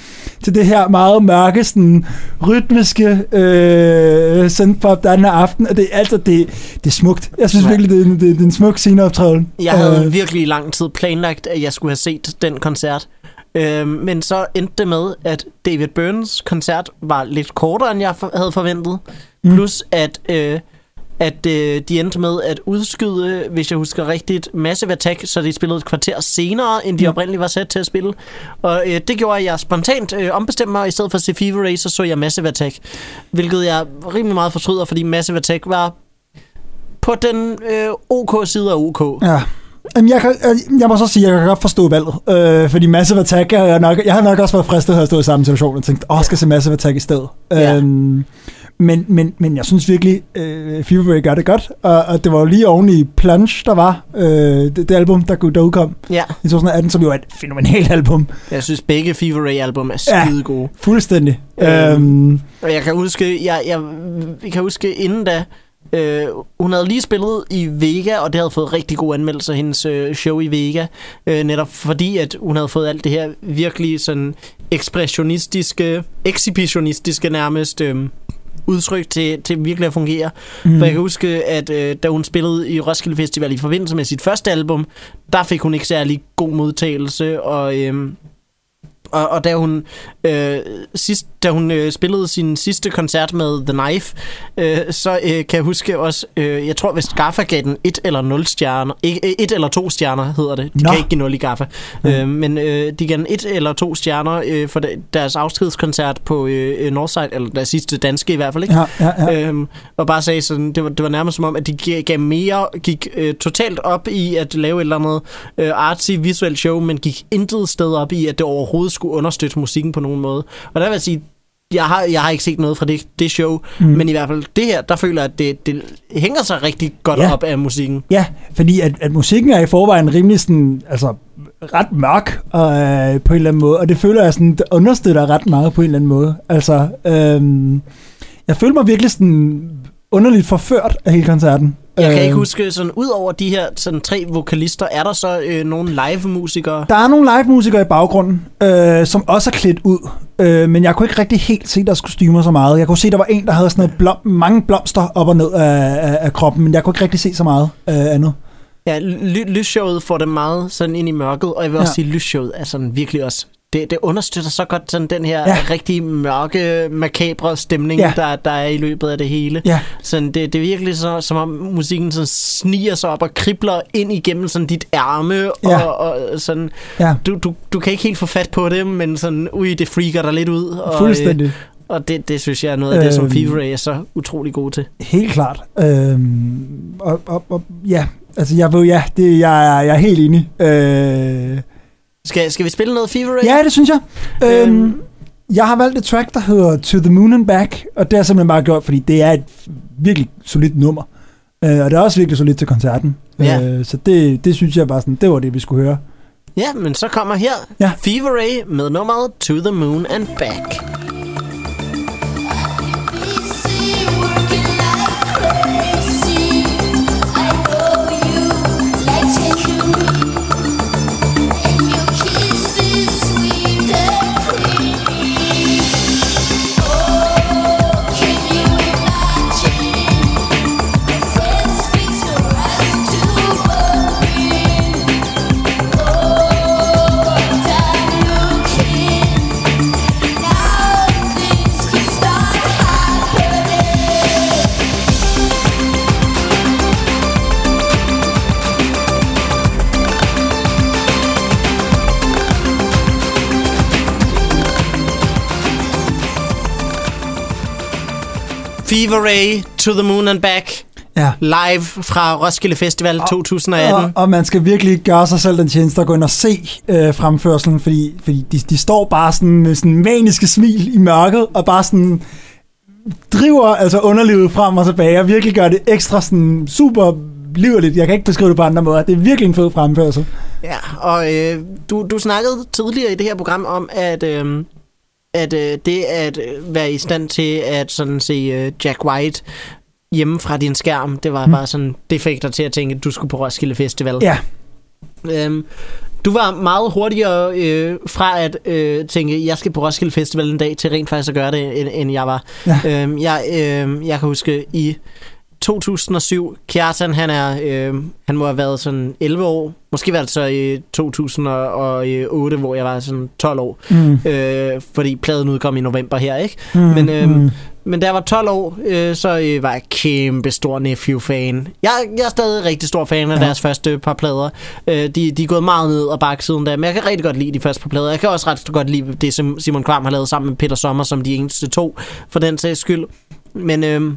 til det her meget mørke, sådan rytmiske øh, synthpop, der er den her aften. Og det, er altså, det, det er smukt. Jeg synes Ja. virkelig, det, er det, det er en smuk sceneoptræden. Jeg havde Øh, virkelig i lang tid planlagt, at jeg skulle have set den koncert. Øhm, men så endte det med, at David Burns koncert var lidt kortere, end jeg for- havde forventet. Mm. Plus at, øh, at øh, de endte med at udskyde, hvis jeg husker rigtigt, Massive Attack, så de spillede et kvarter senere, end de Mm. oprindeligt var sat til at spille. Og øh, det gjorde, at jeg spontant øh, ombestemte mig, og i stedet for at se Fever Ray, så så jeg Massive Attack. Hvilket jeg rimelig meget fortryder, fordi Massive Attack var på den øh, OK side af OK. Ja. Jamen, jeg, kan, jeg må så sige, at jeg kan godt forstå valget. Øh, fordi Massive Attack, jeg, nok, jeg har nok også været fristet at have stået i samme situation og tænkt, åh, skal se Massive Attack i stedet. Ja. Øhm, men, men, men jeg synes virkelig, øh, Fever Ray gør det godt. Og, og det var jo lige oven i Plunge, der var øh, det, det album, der, der udkom Ja. i 2018, som jo er et fænomenalt album. Jeg synes, begge Fever Ray-album er Ja. skide gode. Fuldstændig. Øhm. Øhm, Og jeg kan huske, jeg, jeg, jeg kan huske inden da, øh, hun havde lige spillet i Vega, og det havde fået rigtig gode anmeldelser, hendes øh, show i Vega. Øh, netop fordi, at hun havde fået alt det her virkelig sådan ekspressionistiske, ekshibitionistiske nærmest... Øh, udtryk til, til virkelig at fungere. Mm. For jeg kan huske, at øh, da hun spillede i Roskilde Festival i forbindelse med sit første album, der fik hun ikke særlig god modtagelse, og, øh, og, og da hun, øh, sidst, da hun øh, spillede sin sidste koncert med The Knife, øh, så øh, kan jeg huske også, øh, jeg tror hvis Gaffa gav den 1 eller 0 stjerner, ikke 1 eller 2 stjerner hedder det, de Nå. kan ikke give 0 i Gaffa, mm. øh, men øh, de gav den 1 eller 2 stjerner øh, for de, deres afskedskoncert på øh, Northside, eller deres sidste danske i hvert fald, ikke? ja, ja, ja. Øhm, og bare sagde sådan, det var, det var nærmest som om, at de gav mere, gik øh, totalt op i at lave et eller andet øh, artsy visuelt show, men gik intet sted op i, at det overhovedet skulle understøtte musikken på nogen måde. Og der vil jeg sige, jeg har, jeg har ikke set noget fra det, det show, mm. men i hvert fald det her, der føler jeg, at det, det hænger sig rigtig godt Ja. op af musikken. Ja, fordi at, at musikken er i forvejen rimelig sådan, altså ret mørk øh, på en eller anden måde, og det føler jeg sådan, det understøtter ret meget på en eller anden måde. Altså, øhm, jeg føler mig virkelig sådan underligt forført af hele koncerten. Jeg kan ikke Øhm, huske, sådan ud over de her sådan, tre vokalister, er der så øh, nogle live-musikere? Der er nogle live-musikere i baggrunden, øh, som også er klædt ud, øh, men jeg kunne ikke rigtig helt se deres kostymer så meget. Jeg kunne se, der var en, der havde sådan noget blom, mange blomster op og ned af, af, af kroppen, men jeg kunne ikke rigtig se så meget øh, andet. Ja, ly- lysshowet får det meget sådan ind i mørket, og jeg vil også Ja. sige, at lysshowet er sådan virkelig også... Det, det understøtter så godt sådan den her Ja. rigtig mørke, makabre stemning, Ja. der, der er i løbet af det hele. Ja. Sådan, det, det er virkelig så, som om musikken sådan sniger sig op og kribler ind igennem sådan dit ærme, Ja. og, og sådan, Ja, du, du, du kan ikke helt få fat på det, men sådan, ui, det freaker dig lidt ud. Og, fuldstændig. Øh, og det, det synes jeg er noget af det, som Øhm. Fever Ray er så utrolig god til. Helt klart. Øhm, og, og, og, ja, altså jeg ved, ja, det, jeg, er, jeg er helt enig. Øh, Skal, skal vi spille noget Fever Ray? ja, det synes jeg. Øhm, Øhm. jeg har valgt et track, der hedder To the Moon and Back, og det har jeg simpelthen bare gjort, fordi det er et virkelig solidt nummer. Øh, og det er også virkelig solidt til koncerten. Ja. Øh, så det, det synes jeg bare sådan, det var det, vi skulle høre. Ja, men så kommer her Ja. Fever Ray med nummeret To the Moon and Back. Fever Ray To the Moon and Back. Ja. Live fra Roskilde Festival 2018. Og, og man skal virkelig gøre sig selv den tjeneste at gå ind og se øh, fremførselen, fordi, fordi de, de står bare sådan med sådan maniske smil i mørket, og bare sådan driver altså underlivet frem og tilbage, og virkelig gør det ekstra sådan super liverligt. Jeg kan ikke beskrive det på andre måder. Det er virkelig en fed fremførsel. Ja, og øh, du, du snakkede tidligere i det her program om, at, øh, at øh, det at øh, være i stand til at sådan se øh, Jack White hjemme fra din skærm, det var mm. bare sådan, det fik dig til at tænke, at du skulle på Roskilde Festival. Ja, Øhm, du var meget hurtigere øh, fra at øh, tænke, jeg skal på Roskilde Festival en dag, til rent faktisk at gøre det, end, end jeg var. Ja. Øhm, jeg, øh, jeg kan huske i 2007, Kjartan, han er, øh, han må have været sådan 11 år, måske var det så i 2008, hvor jeg var sådan 12 år, Mm. øh, fordi pladen udkom i november her, ikke? Mm, Men, øhm, mm. men da jeg var 12 år, øh, så øh, var jeg kæmpe stor Nephew-fan. Jeg, jeg er stadig rigtig stor fan af Ja. ja. deres første par plader. Øh, de, de er gået meget ned og bakke siden da, men jeg kan rigtig godt lide de første par plader. Jeg kan også ret godt lide det, som Simon Kvam har lavet sammen med Peter Sommer, som de eneste to, for den sags skyld. Men, øh,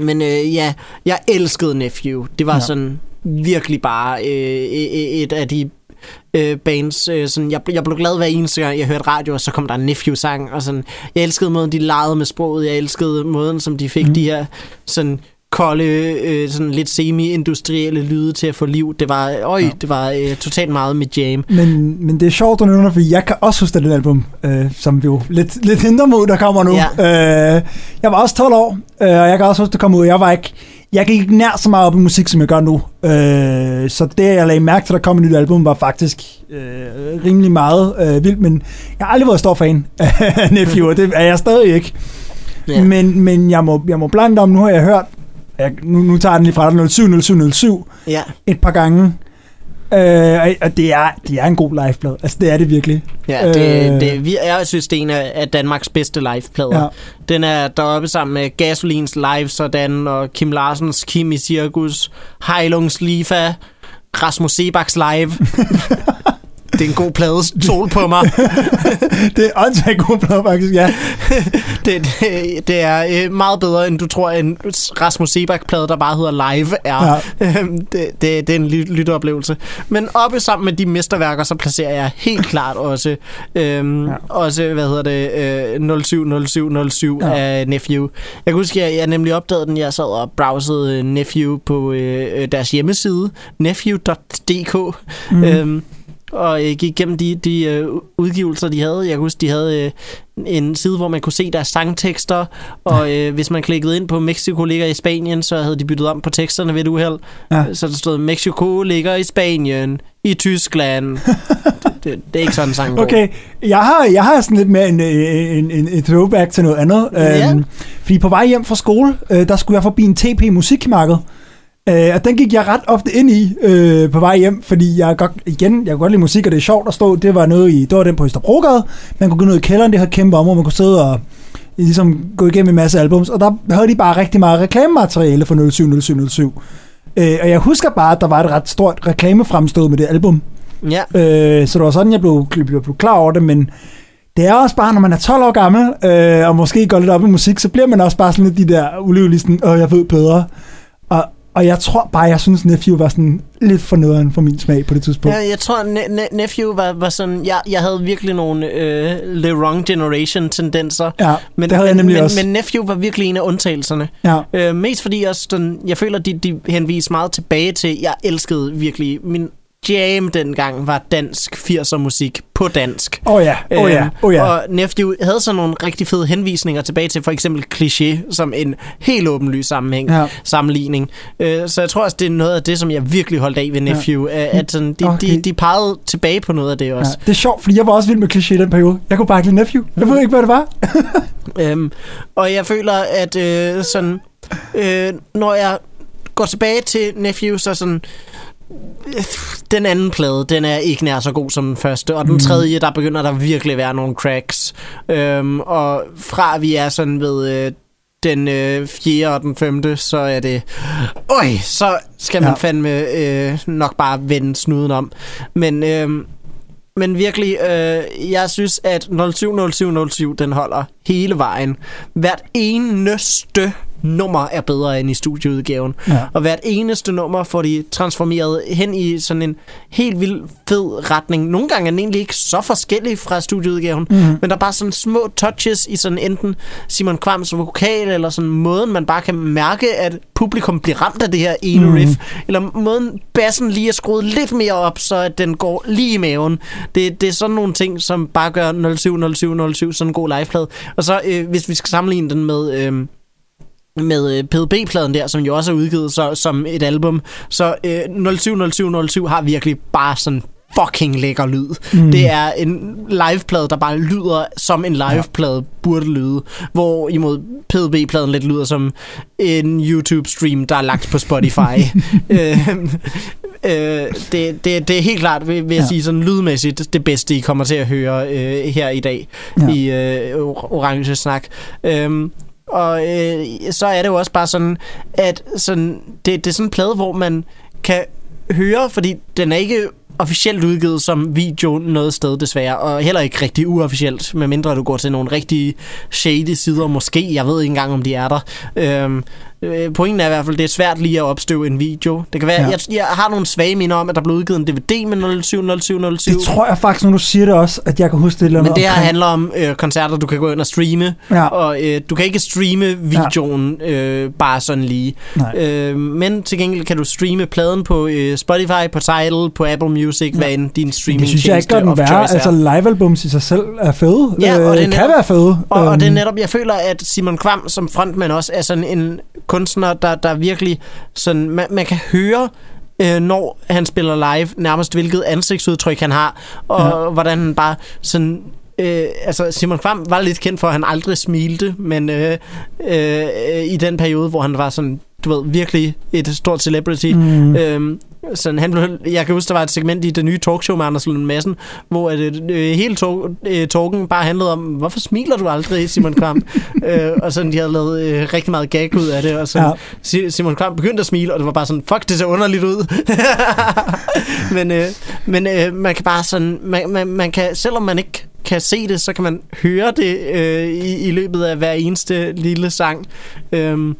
men øh, ja, jeg elskede Nephew. Det var Ja. sådan virkelig bare øh, et et af de øh, bands. Øh, sådan, jeg, jeg blev glad hver eneste gang, jeg hørte radio, og så kom der en Nephew-sang. Og sådan, jeg elskede måden, de legede med sproget. Jeg elskede måden, som de fik mm. de her sådan kolde, øh, sådan lidt semi-industrielle lyde til at få liv. Det var, øj, Ja. det var øh, totalt meget med jam. Men, men det er sjovt, du nævner, fordi jeg kan også huske det album, øh, som vi jo lidt, lidt hindrer mod, der kommer nu. Ja. Øh, jeg var også 12 år, øh, og jeg kan også huske, det kom ud. Jeg var ikke, jeg gik ikke nær så meget op i musik, som jeg gør nu. Øh, så det, jeg lagde mærke til, der kom et nyt album, var faktisk øh, rimelig meget øh, vildt, men jeg har aldrig været stor fan af Nephew, og det er jeg stadig ikke. Ja. Men, men jeg må, jeg må blandt om, nu har jeg hørt, jeg, nu, nu tager jeg den lige fra dig, 07, 07, 07, ja. et par gange. Øh, og- det er, det er en god liveplade. Altså, det er det virkelig. Ja, det, Øh. det, vi- jeg synes, det er en af Danmarks bedste liveplader. Ja. Den er deroppe sammen med Gasolins Live Sådan, og Kim Larsens Kim i Cirkus, Heilungs Lifa, Rasmus Sebaks Live. det er en god plade. Sol på mig. Det er åndssvagt god plade, faktisk, ja. det, det, det er øh, meget bedre, end du tror, en Rasmus Sebak-plade, der bare hedder Live, er. Ja. det, det, det er en ly- lytteoplevelse. Men oppe sammen med de mesterværker, så placerer jeg helt klart også, øhm, Ja. også hvad hedder det, øh, 070707 Ja. af Nephew. Jeg kan huske, jeg, jeg nemlig opdagede den, jeg sad og browsede øh, Nephew på øh, øh, deres hjemmeside, nephew.dk. Mm. Øhm, og øh, gik igennem de, de øh, udgivelser, de havde. Jeg kan huske, de havde øh, en side, hvor man kunne se deres sangtekster, og øh, hvis man klikkede ind på Mexico ligger i Spanien, så havde de byttet om på teksterne ved et uheld. Ja. Ja. Så der stod, Mexico ligger i Spanien, i Tyskland. det, det, det er ikke sådan, sangen går. Okay, jeg har, jeg har sådan lidt mere en, en, en, en throwback til noget andet. Ja. Øhm, fordi på vej hjem fra skole, øh, der skulle jeg forbi en TP musikmarked. Øh, og den gik jeg ret ofte ind i øh, på vej hjem, fordi jeg godt, igen, jeg kunne godt lide musik, og det er sjovt at stå. Det var noget i, det var den på Østerbrogade. Man kunne gå ned i kælderen, det her kæmpe område, man kunne sidde og ligesom gå igennem en masse albums, og der havde de bare rigtig meget reklamemateriale for 070707. Øh, og jeg husker bare, at der var et ret stort reklamefremstød med det album. Ja, Øh, så det var sådan, jeg blev, blev, blev klar over det, men det er også bare, når man er 12 år gammel, øh, og måske går lidt op i musik, så bliver man også bare sådan lidt de der ulyvelige, sådan, åh, jeg ved bedre. Og, jeg tror bare, jeg synes, Nephew var sådan lidt for nederen for min smag på det tidspunkt. ja jeg tror, ne- ne- Nephew var, var sådan... Jeg, jeg havde virkelig nogle øh, Le Wrong Generation-tendenser. Ja, Men, det havde jeg nemlig men, også. men Nephew var virkelig en af undtagelserne. ja. Øh, mest fordi også, den, jeg føler, de, de henviser meget tilbage til, jeg elskede virkelig, min jam dengang var dansk 80'er musik på dansk. Åh oh ja, åh oh ja, Øhm, åh oh ja. Og Nephew havde så nogle rigtig fede henvisninger tilbage til for eksempel Cliché, som en helt åbenlys sammenhæng, Ja. ja. sammenligning. Øh, så jeg tror også, det er noget af det, som jeg virkelig holdt af ved Nephew, ja. at sådan, de, Okay. de, de pegede tilbage på noget af det Ja, også. det er sjovt, fordi jeg var også vild med kliché i den periode. Jeg kunne bare ikke lide Nephew. Jeg ved ikke, hvad det var. Øhm, og jeg føler, at øh, sådan, øh, når jeg går tilbage til Nephew, så sådan, øh, den anden plade, den er ikke nær så god som den første. Og den tredje, der begynder der virkelig at være nogle cracks. Øhm, og fra vi er sådan ved øh, den øh, fjerde og den femte, så er det... Øj, så skal man Ja. ja. fandme øh, nok bare vende snuden om. Men... Øh, men virkelig, øh, jeg synes, at 070707, den holder hele vejen. Hvert eneste nummer er bedre end i studieudgaven. Ja. Og hvert eneste nummer får de transformeret hen i sådan en helt vild fed retning. Nogle gange er den egentlig ikke så forskellig fra studieudgaven, mm. men der er bare sådan små touches i sådan enten Simon Kvams vokal, eller sådan måden, man bare kan mærke, at publikum bliver ramt af det her ene mm. riff, eller måden bassen lige er skruet lidt mere op, så at den går lige i maven. Det, det er sådan nogle ting, som bare gør 070707 sådan en god liveplade. Og så, øh, hvis vi skal sammenligne den med... Øh, med øh, PDB-pladen der, som jo også er udgivet så, som et album. Så øh, 070707 har virkelig bare sådan fucking lækker lyd. Mm. Det er en liveplade, der bare lyder som en liveplade burde lyde. Hvor imod PDB-pladen lidt lyder som en YouTube-stream, der er lagt på Spotify. øh, øh, det, det, det er helt klart, vil, vil jeg Ja. sige, sådan lydmæssigt det bedste, I kommer til at høre øh, her i dag Ja. i øh, Or- Orange Snak. Øhm, og øh, så er det jo også bare sådan, at sådan, det, det er sådan en plade, hvor man kan høre, fordi den er ikke officielt udgivet som video noget sted desværre, og heller ikke rigtig uofficielt, medmindre du går til nogle rigtig shady sider, måske, jeg ved ikke engang, om de er der. Øhm, øh, pointen er i hvert fald, det er svært lige at opstøve en video. Det kan være, Ja. jeg, jeg har nogle svage minder om, at der blev udgivet en DVD med 070707. Det tror jeg faktisk, når du siger det også, at jeg kan huske det. eller Men det her omkring. handler om øh, koncerter, du kan gå ind og streame, Ja. og øh, du kan ikke streame videoen øh, bare sådan lige. Nej. Øh, men til gengæld kan du streame pladen på øh, Spotify, på Tidal, på Apple Music, ja. hvad end din streaming Det synes jeg ikke gør den værre. Altså, livealbums i sig selv er fede. Ja, og øh, det er kan netop- være fede. og, og det er Øhm, netop, jeg føler, at Simon Kvam som frontman også er sådan en kunstner, der, der virkelig sådan, man, man kan høre, øh, når han spiller live, nærmest hvilket ansigtsudtryk han har, og Ja. hvordan han bare sådan... Øh, altså Simon Kvam var lidt kendt for, at han aldrig smilte, men øh, øh, i den periode, hvor han var sådan, du ved, virkelig et stort celebrity, Mm. mm. Sådan, han jeg kan huske, der var et segment i det nye talkshow med Anders Lund Madsen, hvor at, øh, hele talk, øh, talken bare handlede om, hvorfor smiler du aldrig, Simon Kvam? øh, og sådan, de havde lavet øh, rigtig meget gag ud af det, og sådan, Ja. Simon Kvam begyndte at smile, og det var bare sådan, fuck, det ser underligt ud. men øh, men øh, man kan bare sådan, man, man, man kan, selvom man ikke kan se det, så kan man høre det øh, i, i løbet af hver eneste lille sang. Øhm,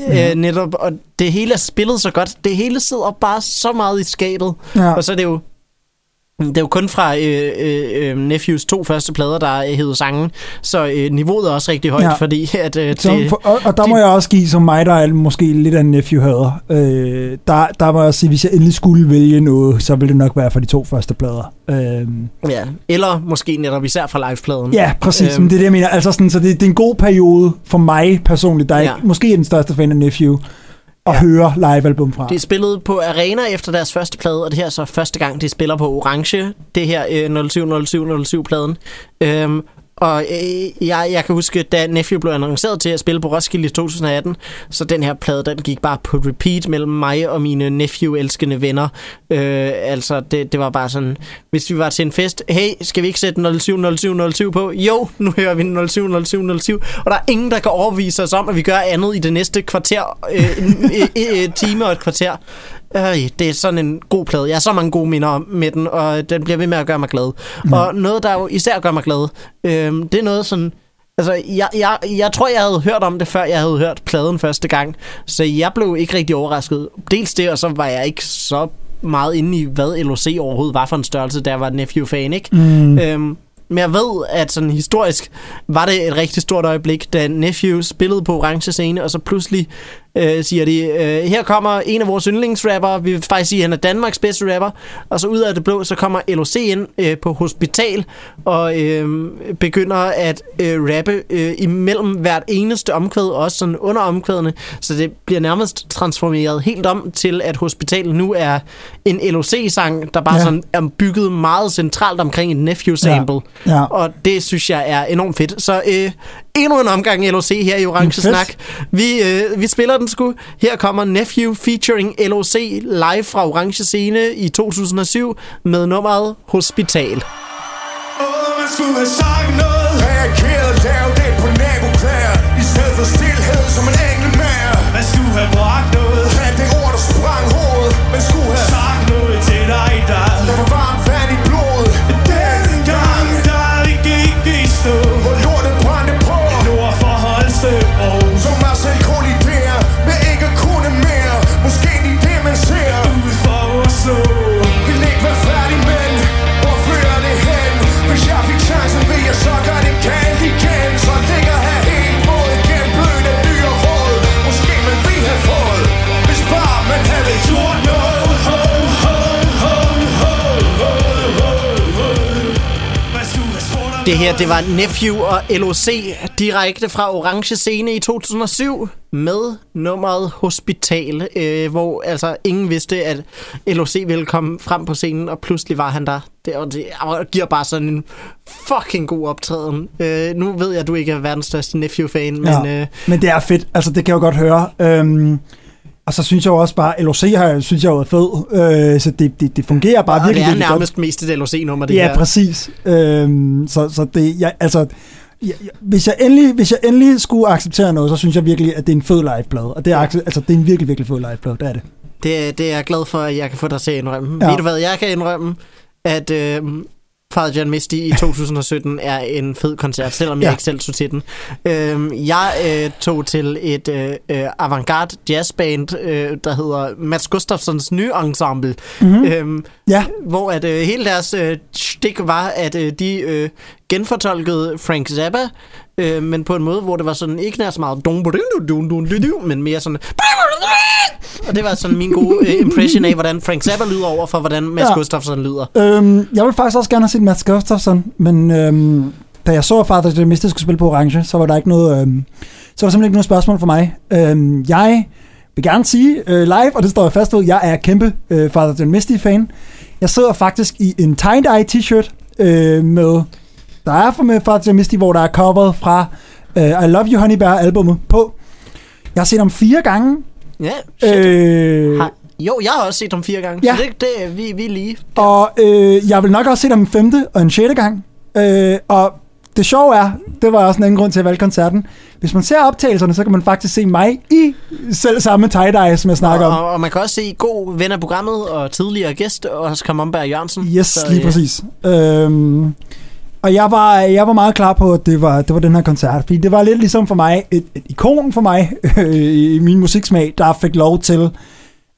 Ja. øh, netop, og det hele er spillet så godt. Det hele sidder bare så meget i skabet. Ja. Og så er det jo det er jo kun fra øh, øh, øh, Nephews to første plader, der øh, hedder sangen, så øh, niveauet er også rigtig højt, Ja. fordi at øh, Så, det, for, og, og der de- må jeg også give, som mig, der er måske lidt af en nephew hader, øh, der, der må jeg også sige, hvis jeg endelig skulle vælge noget, så ville det nok være for de to første plader. Øh, ja, eller måske netop især fra livepladen. ja, præcis, Øhm. øhm, det er det, jeg mener. Altså sådan, så det, det er en god periode for mig personligt, der er Ja. ikke, måske er den største fan af Nephew, at Ja. høre live-album fra. Det er spillet på Arena efter deres første plade, og det her er så første gang, de spiller på Orange, det her øh, 070707-pladen. Øhm, og øh, jeg, jeg kan huske, da Nephew blev annonceret til at spille på Roskilde i 2018, så den her plade, den gik bare på repeat mellem mig og mine Nephew-elskende venner. Øh, altså, det, det var bare sådan, hvis vi var til en fest, hey, skal vi ikke sætte 070707 på? Jo, nu hører vi 070707, og der er ingen, der kan overvise os om, at vi gør andet i det næste kvarter, øh, øh, øh, time og et kvarter. Øh, det er sådan en god plade. Jeg har så mange gode minder med den, og den bliver ved med at gøre mig glad. Mm. Og noget, der jo især gør mig glad, øh, det er noget sådan... Altså, jeg, jeg, jeg tror, jeg havde hørt om det, før jeg havde hørt pladen første gang. Så jeg blev ikke rigtig overrasket. Dels det, og så var jeg ikke så meget inde i, hvad LOC overhovedet var for en størrelse, jeg var Nephew-fan, ikke? Mm. Øhm, men jeg ved, at sådan historisk var det et rigtig stort øjeblik, da Nephew spillede på orange scene, og så pludselig øh, siger de. Øh, her kommer en af vores yndlingsrapper, vi vil faktisk sige, at han er Danmarks bedste rapper, og så ud af det blå, så kommer LOC ind øh, på hospital, og øh, begynder at øh, rappe øh, imellem hvert eneste omkvæd, også sådan under omkvædene, så det bliver nærmest transformeret helt om til, at hospitalet nu er en LOC-sang, der bare Ja. ja. sådan er bygget meget centralt omkring et Nephew-sample. Ja. Ja. Og det synes jeg er enormt fedt. Så øh, endnu en omgang LOC her i Orange. Snak. Vi, øh, vi spiller den sgu. Her kommer Nephew featuring LOC live fra Orange Scene i 2007 med nummeret Hospital. Åh, man skulle have sagt noget Reageret, lavet det på naboklæder I stedet for stillhed som en engel mere Man skulle have bragt noget Det her, det var Nephew og LOC direkte fra Orange Scene i 2007 med nummeret Hospital, øh, hvor altså ingen vidste, at LOC ville komme frem på scenen, og pludselig var han der. Det, og det og giver bare sådan en fucking god optræden. Øh, nu ved jeg, at du ikke er verdens største Nephew-fan, men ja. øh, men det er fedt, altså det kan jeg jo godt høre. Øhm, og så synes jeg jo også bare, LOC har, synes jeg jo er fed, øh, så det, det, det fungerer bare og virkelig, det er virkelig godt. nærmest mest et LOC-nummer, det ja, her. præcis. Øhm, så, så det, jeg, altså, jeg, jeg- hvis, jeg endelig, hvis jeg endelig skulle acceptere noget, så synes jeg virkelig, at det er en fed liveplade. Og det er, altså, det er en virkelig, virkelig fed liveplade, det er det. Det, det er jeg glad for, at jeg kan få dig til at indrømme. Ja. Ja. Ved du hvad, jeg kan indrømme, at øh, John Misty i 2017 er en fed koncert, selvom jeg Ja. ikke selv tog til den. Øh, jeg øh, tog til et øh, øh, avantgarde jazzband, øh, der hedder Mats Gustafsons nye ensemble, Mm-hmm. øh, Ja, hvor at øh, hele deres øh, stik var, at øh, de øh, genfortolkede Frank Zappa, øh, men på en måde, hvor det var sådan ikke nær så meget men mere sådan og det var sådan min gode øh, impression af, hvordan Frank Zappa lyder over for, hvordan Mads Ja. Gustafsson lyder. øhm, jeg vil faktisk også gerne have set Mads Gustafsson, men øhm, da jeg så, at Father John Misty skulle spille på Orange, så var der ikke noget, øhm, så var simpelthen ikke noget spørgsmål for mig. Øhm, jeg vil gerne sige øh, live, og det står jeg fast ved, jeg er kæmpe øh, Father John Misty-fan. Jeg sidder faktisk i en tie-dye t-shirt øh, med, der er for med Father John Misty, hvor der er coveret fra øh, I Love You Honey Bear albumet på. Jeg har set ham fire gange. Ja, shit. Øh, Øh, har, jo, jeg har også set dem fire gange, Ja. så det, det, vi, vi er lige. Og øh, jeg vil nok også se dem en femte og en sjette gang. Øh, og det sjove er, det var også en anden grund til at valgte koncerten. Hvis man ser optagelserne, så kan man faktisk se mig i selv samme tie-dye, som jeg snakker Og, om. og, og man kan også se god ven af programmet og tidligere gæst, Oscar Momberg Jørgensen. Yes, lige øh, præcis. Øhm, og jeg var, jeg var meget klar på, at det var, det var den her koncert, fordi det var lidt ligesom for mig, et, et ikon for mig i min musiksmag, der fik lov til,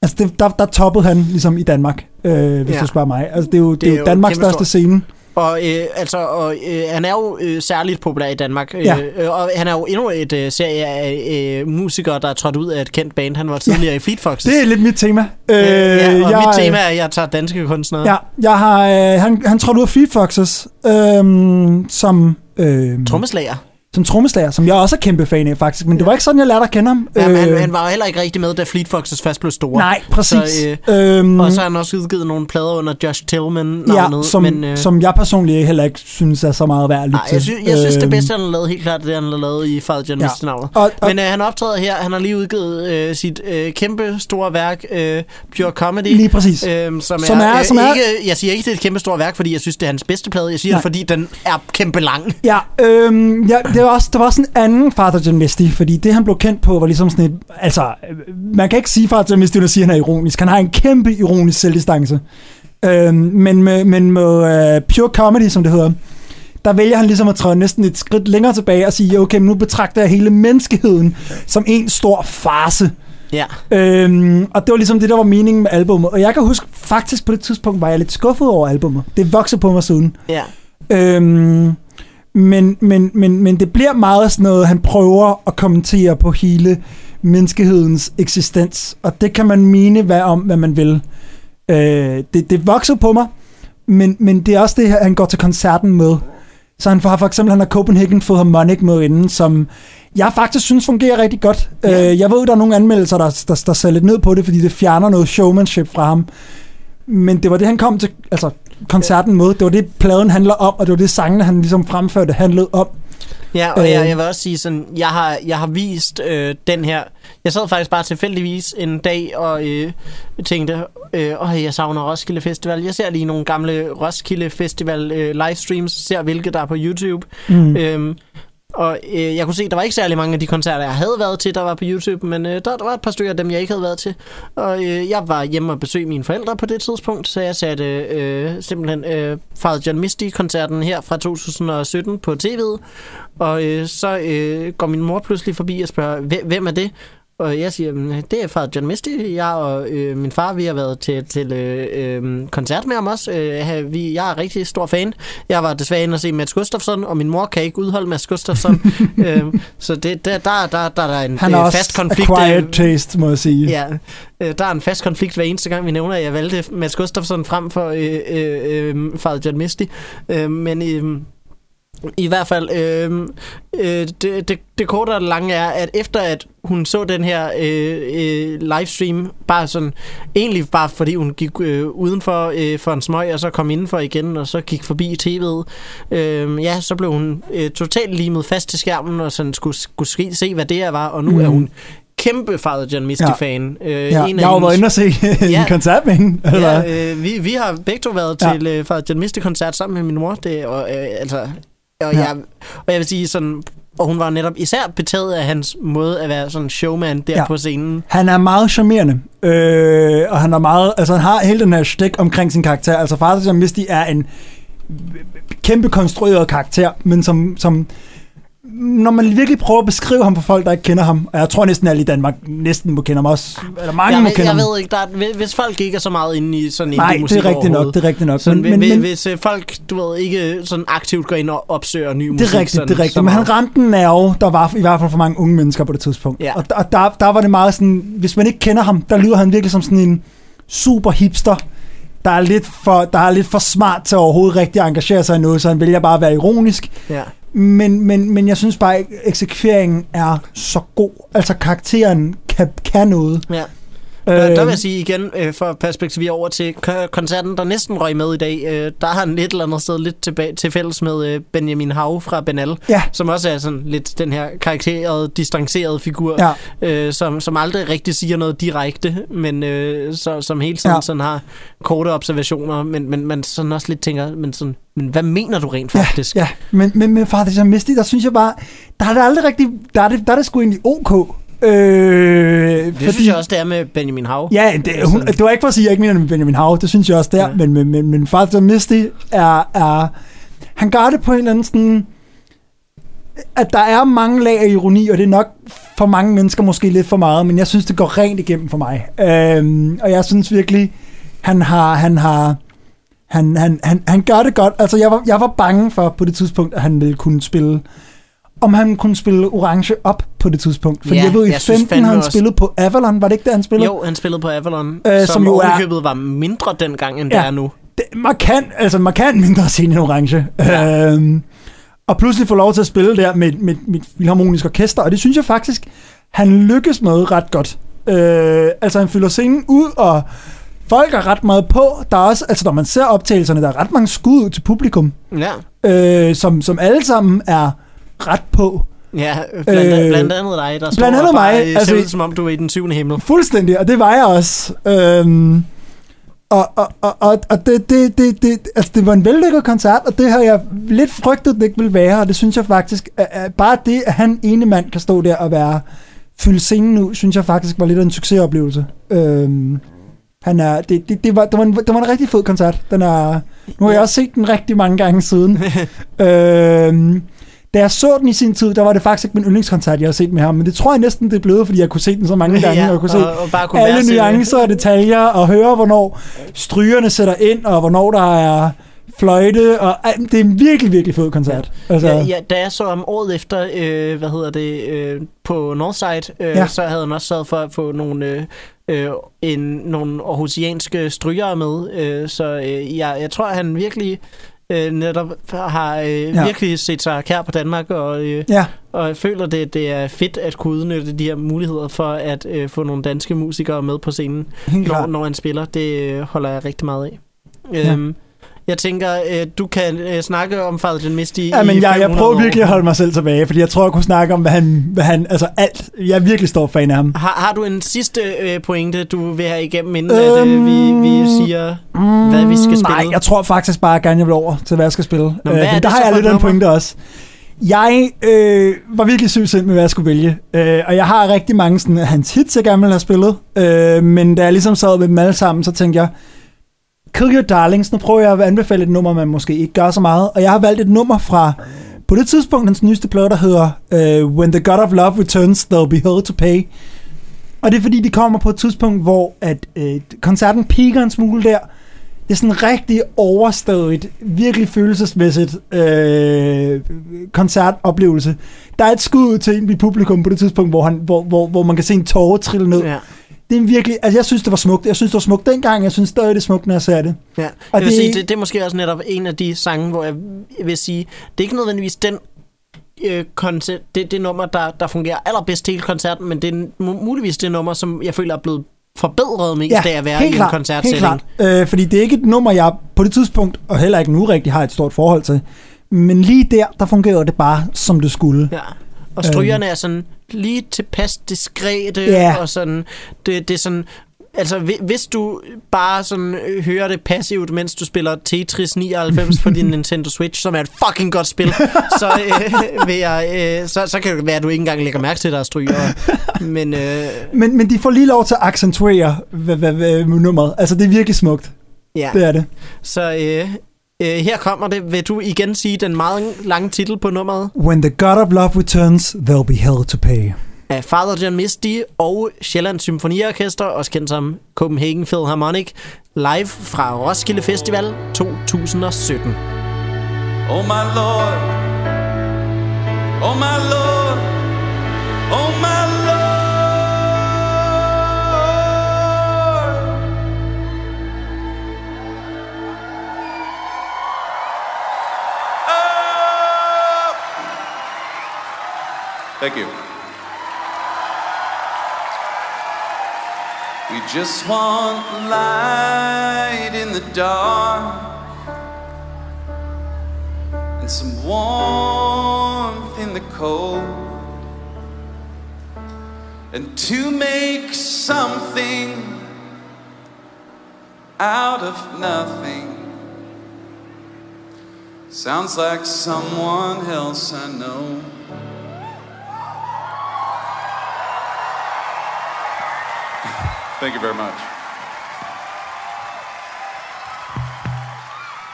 altså det, der, der toppede han ligesom i Danmark, øh, hvis Ja. du spørger mig. Altså det er jo, det, Det er er jo Danmarks største scene. Og, øh, altså, og øh, han er jo øh, særligt populær i Danmark. Ja. Øh, og han er jo endnu et øh, serie af øh, musikere, der er trådt ud af et kendt band. Han var tidligere i Fleet Foxes. Det er lidt mit tema. Øh, øh, ja, og jeg, mit tema er, at jeg tager danske kunstnere. Ja, jeg har, øh, han, han trådte ud af Fleet Foxes øh, som, øh, Trommeslager. Som trommeslager, som jeg også er kæmpe fan af faktisk, men det var ikke sådan, jeg lærte at kende ham. Ja, men han, Øh, han var jo heller ikke rigtig med, da Fleet Foxes først blev store. Nej, præcis. Så, Så, øhm, Og så har han også udgivet nogle plader under Josh Tillman ja, som, men, øh, som jeg personligt heller ikke synes er så meget værd at lytte nej, jeg, sy- jeg synes, det Øhm, bedste, han har lavet, helt klart, det han har lavet i Father John Ja. Og, og, Men øh, han optræder her, han har lige udgivet øh, sit øh, kæmpe store værk, øh, Pure Comedy. lige præcis. Øhm, som, Som er, er- øh, som er- ikke, jeg siger ikke, det er et kæmpe stort værk, fordi jeg synes, det er hans bedste plade. Jeg siger Nej. det, fordi den er kæmpe lang. Ja, øhm, ja det, var også, det var også en anden Father John Misty, fordi det han blev kendt på var ligesom sådan et, altså, øh, man kan ikke sige Father John Misty, uden at sige, at han er ironisk. Han har en kæmpe ironisk selvdistance. Øhm, men med, men med uh, Pure Comedy, som det hedder, der vælger han ligesom at træde næsten et skridt længere tilbage og sige, okay, nu betragter jeg hele menneskeheden som en stor farse. Ja. Øhm, og det var ligesom det, der var meningen med albummet. Og jeg kan huske, faktisk på det tidspunkt var jeg lidt skuffet over albummet. Det voksede på mig siden. Ja. Øhm, Men, men, men, men det bliver meget sådan noget, han prøver at kommentere på hele menneskehedens eksistens. Og det kan man mene hvad om, hvad man vil. Øh, det, det vokser på mig, men, men det er også det, han går til koncerten med. Så han har for eksempel, han har Copenhagen Philharmonic med inden, som jeg faktisk synes fungerer rigtig godt. Ja. Øh, jeg ved, der er nogle anmeldelser, der, der, der ser lidt ned på det, fordi det fjerner noget showmanship fra ham. Men det var det, han kom til altså, koncerten med. Det var det, pladen handler om, og det var det, sangene, han ligesom fremførte, handlede om. Ja, og jeg, jeg vil også sige sådan, jeg har, jeg har vist øh, den her, jeg sad faktisk bare tilfældigvis en dag og øh, tænkte, øh, åh, jeg savner Roskilde Festival. Jeg ser lige nogle gamle Roskilde Festival øh, livestreams, ser hvilke der er på YouTube. Mm. Øhm, og øh, jeg kunne se, at der var ikke særlig mange af de koncerter, jeg havde været til, der var på YouTube, men øh, der, der var et par stykker af dem, jeg ikke havde været til. Og øh, jeg var hjemme og besøgte mine forældre på det tidspunkt, så jeg satte øh, simpelthen øh, Father John Misty-koncerten her fra 2017 på tv'et. Og øh, så øh, går min mor pludselig forbi og spørger, hvem er det? Og jeg siger, det er fra John Misty. Jeg og øh, min far, vi har været til, til øh, øh, koncert med ham også. Øh, vi, jeg er rigtig stor fan. Jeg var desværre inde og se Mads Gustafsson, og min mor kan ikke udholde Mads Gustafsson. øh, så det, der, der, der, der er en Han øh, fast konflikt. acquired taste, må jeg sige. Ja, øh, der er en fast konflikt hver eneste gang, vi nævner, at jeg valgte Mads Gustafsson frem for øh, øh, øh, John Misty. Øh, men... Øh, i hvert fald, øh, øh, det, det, det korte og det lange er, at efter at hun så den her øh, øh, livestream, bare sådan, egentlig bare fordi hun gik øh, udenfor øh, for en smøg, og så kom indenfor igen, og så gik forbi tv'et, øh, ja, så blev hun øh, totalt limet fast til skærmen, og sådan skulle, skulle se, hvad det her var, og nu mm. er hun kæmpe Father John Misty-fan. Ja. Øh, ja. En jeg har været inde og se en ja. koncert med hende. Eller? Ja, øh, vi, vi har begge to været ja. til øh, Father John Misty-koncert sammen med min mor. Det, og, øh, altså, og, ja. jeg, og jeg vil sige sådan, og hun var netop især betaget af hans måde at være sådan showman der ja. på scenen. Han er meget charmerende, øh, og han er meget, altså han har hele den her stik omkring sin karakter. Altså Father Misty er en kæmpe konstrueret karakter, men som, som når man virkelig prøver at beskrive ham for folk, der ikke kender ham, og jeg tror næsten alle i Danmark næsten må kende ham også, eller mange jeg må kende jeg ham. Jeg ved ikke, der er, hvis folk ikke er så meget inde i sådan Nej, musik det er rigtigt nok, det er rigtigt nok. Sådan, men, men, hvis øh, folk, du ved, ikke sådan aktivt går ind og opsøger ny musik. Det er rigtigt, sådan, det er rigtigt. Men han ramte en nerve, der var i hvert fald for mange unge mennesker på det tidspunkt. Ja. Og, og der, der var det meget sådan, hvis man ikke kender ham, der lyder han virkelig som sådan en super hipster, der er lidt for, der er lidt for smart til overhovedet rigtig at engagere sig i noget, så han vælger bare at være ironisk. Ja. Men, men, men jeg synes bare, at eksekveringen er så god. Altså karakteren kan, kan noget. Ja. Der, der vil jeg sige igen, øh, for perspektiv over til koncerten, der næsten røg med i dag, øh, der har han et eller andet sted lidt tilbage, til fælles med øh, Benjamin Hav fra Benal, ja. som også er sådan lidt den her karakterede, distancerede figur, ja. øh, som, som aldrig rigtig siger noget direkte, men øh, så, som hele tiden ja. sådan har korte observationer, men, men man sådan også lidt tænker, men sådan, men hvad mener du rent faktisk? Ja, ja. men, men, men faktisk, jeg Misty, der synes jeg bare, der er det aldrig rigtig, der er det, der er det sgu egentlig ok. Øh, det fordi, synes jeg også, det er med Benjamin Hav. Ja, det, hun, det var ikke for at sige, at jeg ikke mener med Benjamin Hav. Det synes jeg også der. Ja. Men, men, men, men faktisk Misty er, er... Han gør det på en eller anden sådan... At der er mange lag af ironi, og det er nok for mange mennesker måske lidt for meget, men jeg synes, det går rent igennem for mig. Øhm, og jeg synes virkelig, han har... Han har han, han, han, han gør det godt. Altså, jeg var, jeg var bange for på det tidspunkt, at han ville kunne spille om han kunne spille Orange op på det tidspunkt. Fordi ja, jeg ved, i 15 har han også... spillet på Avalon. Var det ikke det, han spillede? Jo, han spillede på Avalon, øh, som, som jo er... var mindre dengang, end ja, det er nu. Det, markant, altså markant mindre scene end Orange. Ja. Øhm, og pludselig få lov til at spille der med, med, med et harmonisk orkester, og det synes jeg faktisk, han lykkes med ret godt. Øh, altså han fylder scenen ud, og folk er ret meget på. Der er også, altså når man ser optagelserne, der er ret mange skud til publikum. Ja. Øh, som, som alle sammen er ret på. Ja, blandt, øh, blandt andet dig, der blandt andet mig, altså, ser ud, som om du er i den syvende himmel. Fuldstændig, og det var jeg også. Øhm, og, og, og, og det, det, det, det, altså det var en vellykket koncert, og det har jeg lidt frygtet, det ikke ville være, og det synes jeg faktisk, at, at bare det, at han ene mand kan stå der og være fylde scenen nu, synes jeg faktisk var lidt af en succesoplevelse. Øhm, han er, det, det, det, var, det, var en, det var en rigtig fed koncert. Den er, nu har jeg også set den rigtig mange gange siden. øhm, da jeg så den i sin tid, der var det faktisk ikke min yndlingskoncert, jeg har set med ham, men det tror jeg næsten, det er blevet, fordi jeg kunne se den så mange gange, ja, og jeg kunne og, se og bare kunne alle nuancer og detaljer, og høre, hvornår strygerne sætter ind, og hvornår der er fløjte, og det er en virkelig, virkelig fed koncert. Altså, Ja, ja, da jeg så om året efter, øh, hvad hedder det, øh, på Northside, øh, ja. så havde han også sørget for at få nogle, øh, øh, en, nogle aarhusianske strygere med. Øh, så øh, jeg, jeg tror, han virkelig øh, netop har øh, Ja. virkelig set sig kær på Danmark, og, øh, ja, og føler, det, det er fedt at kunne udnytte de her muligheder for at øh, få nogle danske musikere med på scenen, når, når han spiller. Det øh, holder jeg rigtig meget af. Ja. Øhm, jeg tænker, øh, du kan øh, snakke om Father Misty Ja, i men jeg, jeg 500 prøver virkelig at holde mig selv tilbage, fordi jeg tror, jeg kunne snakke om, hvad han, hvad han altså alt. Jeg er virkelig stor fan af ham. Har, har du en sidste øh, pointe, du vil have igennem, inden øhm, at, øh, vi, vi siger, hvad vi skal spille? Nej, jeg tror faktisk bare gerne, jeg vil over til, hvad jeg skal spille. Nå, øh, er det der har jeg lidt af en pointe også. Jeg øh, var virkelig syg med, hvad jeg skulle vælge. Øh, og jeg har rigtig mange sådan, af hans hits, jeg gerne vil have spillet. Øh, men da jeg ligesom sad med dem alle sammen, så tænkte jeg, Kill Your Darlings, nu prøver jeg at anbefale et nummer, man måske ikke gør så meget. Og jeg har valgt et nummer fra, på det tidspunkt, hans nyeste plade, der hedder uh, When the God of Love Returns, There'll Be Hell to Pay. Og det er fordi, de kommer på et tidspunkt, hvor at, øh, koncerten piker en smule der. Det er sådan rigtig overstået, virkelig følelsesmæssigt øh, koncertoplevelse. Der er et skud ud til en i publikum på det tidspunkt, hvor, han, hvor, hvor, hvor man kan se en tårer trille ned. Ja. Det er virkelig, altså jeg synes, det var smukt. Jeg synes, det var smukt dengang. Jeg synes stadig, det er smukt, når jeg ser det. ja. Og Jeg vil det- sige, det, det er måske også netop en af de sange, hvor jeg vil sige, det er ikke nødvendigvis den øh, koncert, det, det nummer, der, der fungerer allerbedst til hele koncerten, men det er mu- muligvis det nummer, som jeg føler er blevet forbedret mest ja, af at være i en helt koncertsætning. klart. Øh, fordi det er ikke et nummer, jeg på det tidspunkt, og heller ikke nu rigtig har et stort forhold til. Men lige der, der fungerer det bare, som det skulle. Ja. Og strygerne er sådan lige tilpas diskrete, Ja. og sådan, det, det er sådan, altså hvi- hvis du bare sådan øh, hører det passivt, mens du spiller Tetris 99 på din Nintendo Switch, som er et fucking godt spil, så, øh, vil jeg, øh, så, så kan det være, at du ikke engang lægger mærke til, at der er strygere. Men øh, Men, men de får lige lov til at accentuere hvad, hvad, hvad, med nummeret. Altså, det er virkelig smukt. ja, Det er det. så øh, øh, her kommer det. Vil du igen sige den meget lange titel på nummeret? When the God of Love returns, there'll be hell to pay. af Father John Misty og Sjælland Symfoniorkester, også kendt som Copenhagen Philharmonic, live fra Roskilde Festival 2017. Oh my Lord, oh my Lord, oh my Thank you. We just want light in the dark and some warmth in the cold, and to make something out of nothing. Sounds like someone else I know. Thank you very much.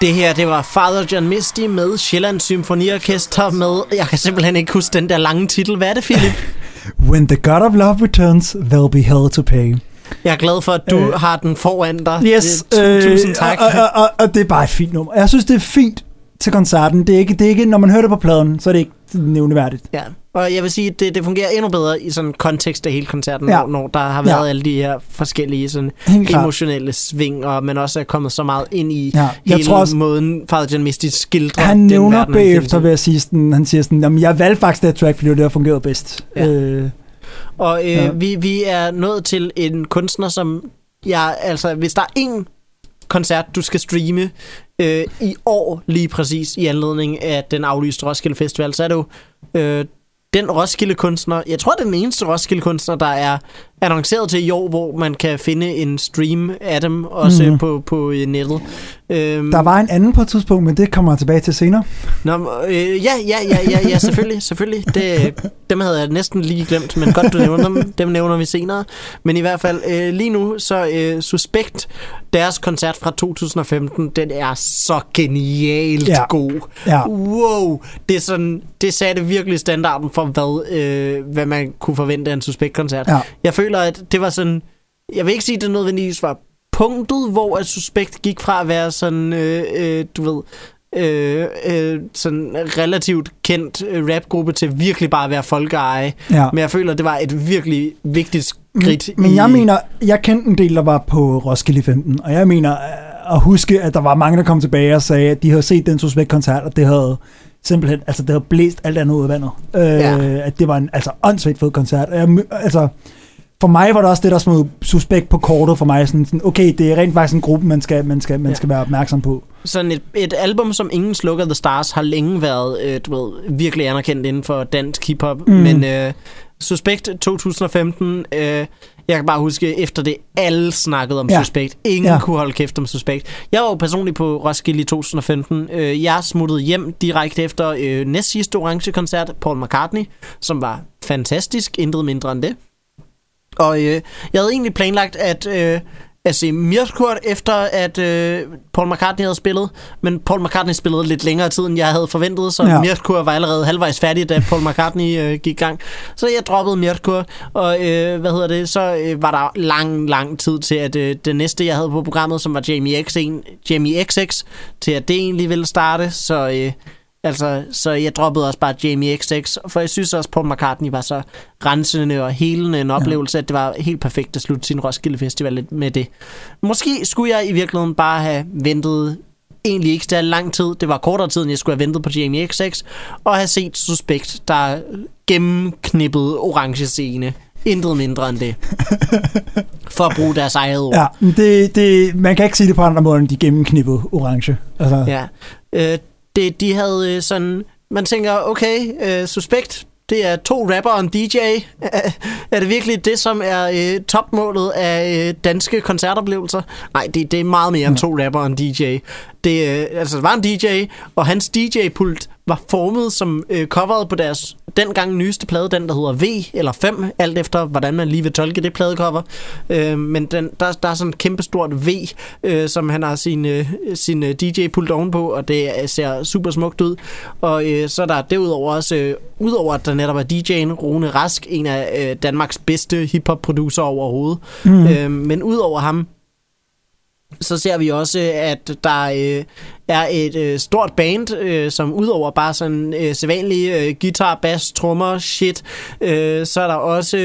Det her, det var Father John Misty med Sjælland Symfoniorkester med, jeg kan simpelthen ikke huske den der lange titel. Hvad er det, Philip? When the God of Love returns, there'll be hell to pay. Jeg er glad for, at du Øh. har den foran dig. Yes, Det- tu- Tusind tak. Og, og, og, og det er bare et fint nummer. Jeg synes, det er fint til koncerten. Det er ikke, det er ikke når man hører det på pladen, så er det ikke nævneværdigt. Ja, og jeg vil sige, at det, det fungerer endnu bedre i sådan en kontekst af hele koncerten, Ja. når, når der har været Ja. alle de her forskellige sådan emotionelle sving, og man også er kommet så meget ind i Ja, jeg hele tror også- måden, Father John Misty skildrer Han den nævner verden, bagefter, vil jeg sige, sådan, han siger sådan, jamen, jeg valgte faktisk det track, fordi det der fungerede bedst. Ja. Øh, Og øh, ja. vi, vi er nået til en kunstner, som jeg, altså, hvis der er en koncert, du skal streame øh, i år lige præcis i anledning af den aflyste Roskilde Festival, så er det jo øh, den Roskilde kunstner, jeg tror det er den eneste Roskilde kunstner, der er annonceret til i år, hvor man kan finde en stream af dem også mm. på, på øh, nettet. Øhm, der var en anden på et tidspunkt, men det kommer jeg tilbage til senere. Nå, øh, ja, ja, ja, ja, ja, selvfølgelig, selvfølgelig. Det, dem havde jeg næsten lige glemt, men godt du nævner dem. Dem nævner vi senere. Men i hvert fald, øh, lige nu, så øh, Suspekt, deres koncert fra 2015, den er så genialt ja. god. Ja. Wow, det, er sådan, det satte virkelig standarden for, hvad, øh, hvad man kunne forvente af en Suspekt-koncert. Ja. Jeg føler, at det var sådan... Jeg vil ikke sige, at det nødvendigvis var punktet, hvor at Suspekt gik fra at være sådan, øh, øh, du ved, øh, øh, sådan relativt kendt øh, rapgruppe til virkelig bare at være folkeeje. Ja. Men jeg føler, det var et virkelig vigtigt skridt. Men i, jeg mener, jeg kendte en del, der var på Roskilde 15, og jeg mener øh, at huske, at der var mange, der kom tilbage og sagde, at de havde set den Suspekt-koncert, og det havde simpelthen, altså det havde blæst alt andet ud af vandet. Øh, Ja. At det var en altså åndssvagt fed koncert. Og Jeg, altså, for mig var det også det, der smed Suspekt på kortet for mig. Sådan, sådan, okay, det er rent faktisk en gruppe, man skal, man skal, man Ja. skal være opmærksom på. sådan et, et album som Ingen Slukker The Stars har længe været øh, du ved, virkelig anerkendt inden for dansk hiphop, mm. men øh, Suspekt 2015, øh, jeg kan bare huske, efter det alle snakkede om Ja. Suspekt. Ingen ja. kunne holde kæft om Suspekt. Jeg var jo personligt på Roskilde i 2015. Øh, jeg smuttede hjem direkte efter øh, næst sidste orange koncert, Paul McCartney, som var fantastisk, intet mindre end det. Og øh, jeg havde egentlig planlagt at, øh, at se Mirkurt efter at øh, Paul McCartney havde spillet, men Paul McCartney spillede lidt længere tid, end jeg havde forventet, så Ja. Mirkurt var allerede halvvejs færdig, da Paul McCartney øh, gik i gang. Så jeg droppede Mirkurt, og øh, hvad hedder det, så øh, var der lang, lang tid til, at øh, det næste, jeg havde på programmet, som var Jamie, X1, Jamie XX, til at det egentlig ville starte, så... Øh, Altså, så jeg droppede også bare Jamie XX, for jeg synes også, Paul McCartney var så rensende og helende en oplevelse, ja. at det var helt perfekt at slutte sin Roskilde Festival med det. Måske skulle jeg i virkeligheden bare have ventet egentlig ikke så lang tid. Det var kortere tid, end jeg skulle have ventet på Jamie XX, og have set Suspekt, der gennemknippede orange scene. Intet mindre end det. For at bruge deres eget ord. Ja, det, det, man kan ikke sige det på andre måder, end de gennemknippede orange. Altså, Ja. Øh, det, de havde øh, sådan... Man tænker, okay, øh, suspekt, det er to rapper og en DJ. Er, er det virkelig det, som er øh, topmålet af øh, danske koncertoplevelser? Nej, det, det er meget mere end to rapper og en DJ. Det, øh, altså, det var en DJ, og hans DJ-pult var formet som øh, coveret på deres dengang nyeste plade, den der hedder V eller 5, alt efter hvordan man lige vil tolke det pladecover. Øh, men den, der, der er sådan et kæmpestort V, øh, som han har sin, øh, sin øh, DJ-pult ovenpå, og det øh, ser super smukt ud. Og øh, så er der derudover også, øh, udover at der netop er DJ'en Rune Rask, en af øh, Danmarks bedste hiphop-producer overhovedet. Mm. Øh, men udover ham, så ser vi også, at der øh, er et øh, stort band, øh, som udover bare sådan øh, sædvanlige øh, guitar, bass, trommer, shit, øh, så er der også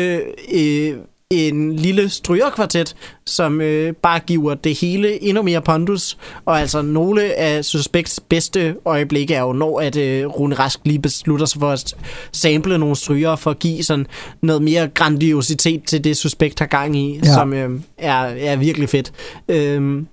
øh, en lille strygerkvartet, som øh, bare giver det hele endnu mere pondus. Og altså nogle af Suspects bedste øjeblikke er jo, når at øh, Rune Rask lige beslutter sig for at sample nogle stryger for at give sådan noget mere grandiositet til det Suspect har gang i, Ja. som øh, er, er virkelig fedt. Øhm,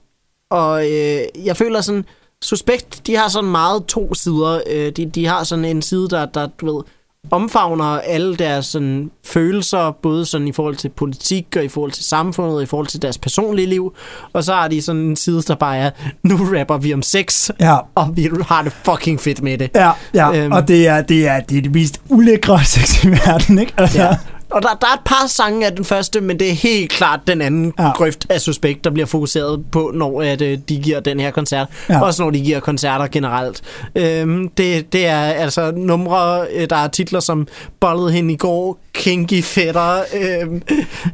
og øh, jeg føler sådan, Suspekt, de har sådan meget to sider. Øh, de, de har sådan en side, der, der du ved, omfavner alle deres sådan, følelser, både sådan i forhold til politik og i forhold til samfundet og i forhold til deres personlige liv. Og så har de sådan en side, der bare er, nu rapper vi om sex, Ja. og vi har det fucking fedt med det. Ja, ja. Øhm. Og det er, det, er, det er det mest ulækre sex i verden, ikke? Altså, Ja. Og der, der er et par sange af den første, men det er helt klart den anden Ja. grøft af Suspekt, der bliver fokuseret på, når at, øh, de giver den her koncert. Ja. Også når de giver koncerter generelt. Øhm, det, det er altså numre, øh, der er titler som Bollet hende i går, Kinky Fætter, øh,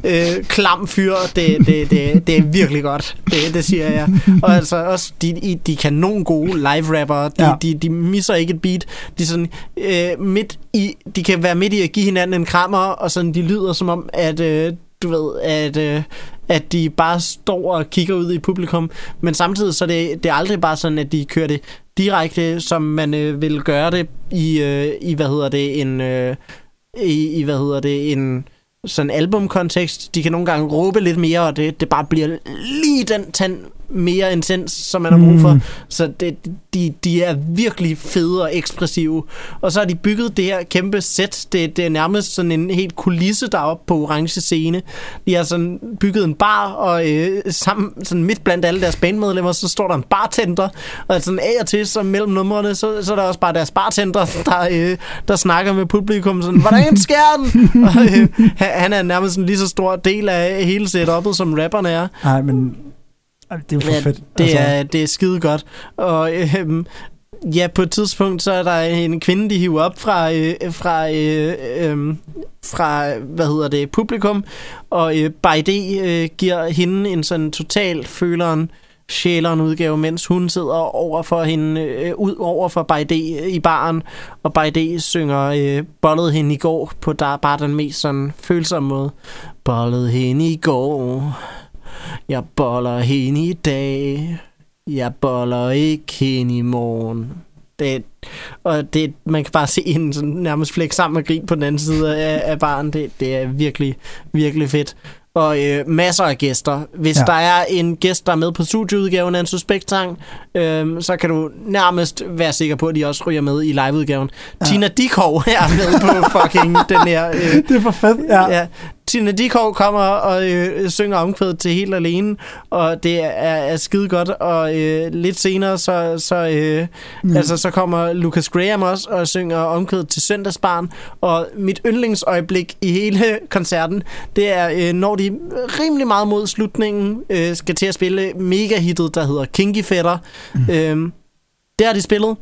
øh, Klam Fyr. Det, det, det, det er virkelig godt. Det, det siger jeg. Og altså også, de, de kan nogle gode live-rappere. De, Ja. de, de misser ikke et beat. De, sådan, øh, midt i, de kan være midt i at give hinanden en krammer, og sådan, de lyder som om, at øh, du ved, at, øh, at de bare står og kigger ud i publikum, men samtidig så er det, det er aldrig bare sådan, at de kører det direkte, som man øh, vil gøre det i, øh, i hvad hedder det, en, øh, i, i, hvad hedder det, en sådan albumkontekst. De kan nogle gange råbe lidt mere, og det, det bare bliver lige den tand mere intens, som man har brug for. Mm. Så det, de, de er virkelig fede og ekspressive. Og så har de bygget det her kæmpe sæt. Det, det er nærmest sådan en helt kulisse deroppe på orange scene. De har sådan bygget en bar, og øh, sammen, sådan midt blandt alle deres bandmedlemmer, så står der en bartender. Og sådan af og til, så mellem numrene, så, så er der også bare deres bartender, der, øh, der snakker med publikum. Sådan, hvordan sker den? og, øh, han- er nærmest en lige så stor del af hele setup'et, som rapperne er. Nej, men det er jo for fedt. det, altså. er, det er skide godt. Og øhm, ja, på et tidspunkt, så er der en kvinde, de hiver op fra, øh, fra, øh, øh, fra hvad hedder det, publikum, og øh, Baide øh, giver hende en sådan total føleren, sjæleren udgave, mens hun sidder over for hende, øh, ud over for Baide i baren, og Baide synger øh, bollet hende i går på der bare den mest sådan følsomme måde. Bollet hende i går, jeg boller hende i dag, jeg boller ikke hende i morgen. Det, og det, man kan bare se hende sådan nærmest flække sammen og grine på den anden side af, af baren. Det, det er virkelig, virkelig fedt og øh, masser af gæster. Hvis ja. der er en gæst, der er med på studieudgaven af en suspekt-sang, øh, så kan du nærmest være sikker på, at de også ryger med i liveudgaven. Ja. Tina Dikov er med på fucking den her... Øh, Det er for fedt, ja. ja. Tina Dikov kommer og øh, synger omkvædet til helt alene, og det er, er skide godt. Og øh, lidt senere, så, så, øh, mm. altså, så kommer Lucas Graham også og synger omkvædet til Søndagsbarn. Og mit yndlingsøjeblik i hele koncerten, det er, øh, når de rimelig meget mod slutningen øh, skal til at spille mega-hittet, der hedder Kinky Fetter. Mm. Øh, det har de spillet,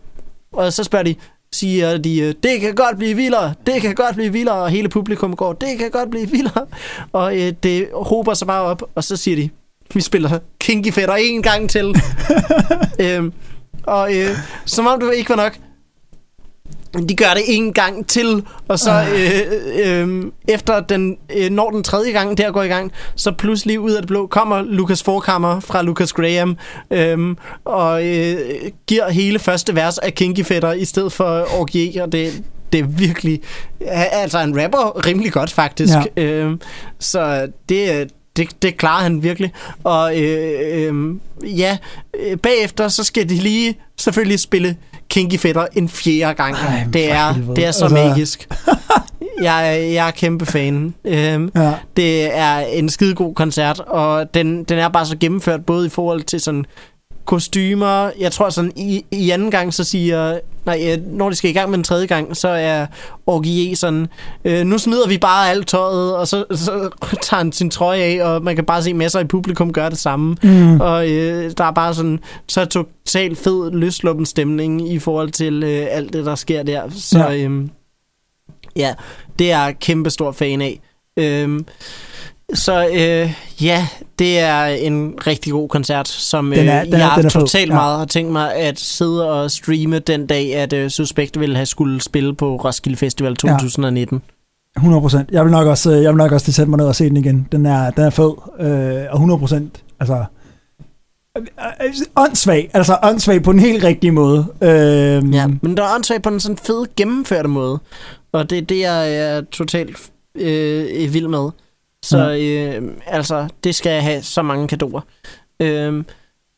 og så spørger de, siger de, øh, det kan godt blive vildere, det kan godt blive vildere, og hele publikum går, det kan godt blive vildere, og øh, det hober sig bare op, og så siger de, vi spiller Kinky Fetter en gang til. øhm, og øh, som om det ikke var nok, de gør det en gang til, og så øh, øh, efter den, øh, når den tredje gang der går i gang, så pludselig ud af det blå kommer Lucas Forkammer fra Lucas Graham øh, og øh, giver hele første vers af Kinky Fetter i stedet for Orgie, og det, det er virkelig altså en rapper rimelig godt faktisk. Ja. Øh, så det, det, det klarer han virkelig. Og øh, øh, ja, øh, bagefter så skal de lige selvfølgelig spille Kinky Fetter en fjerde gang. Ej, det, er, helvede. det er så Altså- magisk. jeg, jeg er kæmpe fan. Øhm, Ja. Det er en skide god koncert, og den, den er bare så gennemført, både i forhold til sådan kostymer. Jeg tror sådan, i, i anden gang, så siger... Nej, øh, når de skal i gang med den tredje gang, så er Orgie sådan... Øh, nu smider vi bare alt tøjet, og så, så tager han sin trøje af, og man kan bare se masser i publikum gøre det samme. Mm. Og øh, der er bare sådan... Så totalt fed, løsluppen stemning i forhold til øh, alt det, der sker der. Så Ja. øhm, ja det er jeg kæmpe stor fan af. Øhm, så øh, ja, det er en rigtig god koncert, som øh, Den er- den jeg den er totalt ja. meget har tænkt mig at sidde og streame den dag, at øh, Suspekt ville have skulle spille på Roskilde Festival 2019. 100 procent. Jeg vil nok også, jeg vil nok også sætte mig ned og se den igen. Den er, den er fed. Øh, og 100 procent, altså... øh, øh, Åndssvag, altså åndssvag på den helt rigtige måde. Øh, Ja, men der er åndssvagt på en sådan fed gennemførte måde. Og det er det, jeg er totalt øh, vild med. Så øh, altså, det skal jeg have så mange kadoer. Øh,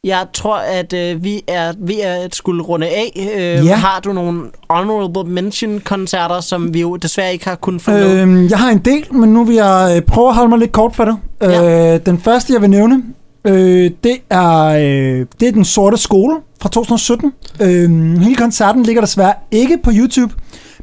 jeg tror, at øh, vi er ved at skulle runde af. Øh, Ja. Har du nogle honorable mention-koncerter, som vi jo desværre ikke har kunnet få med? Øh, jeg har en del, men nu vil jeg øh, prøve at holde mig lidt kort for det. Ja. Øh, den første, jeg vil nævne, øh, det, er, øh, det er Den Sorte Skole fra 2017. Øh, hele koncerten ligger desværre ikke på YouTube,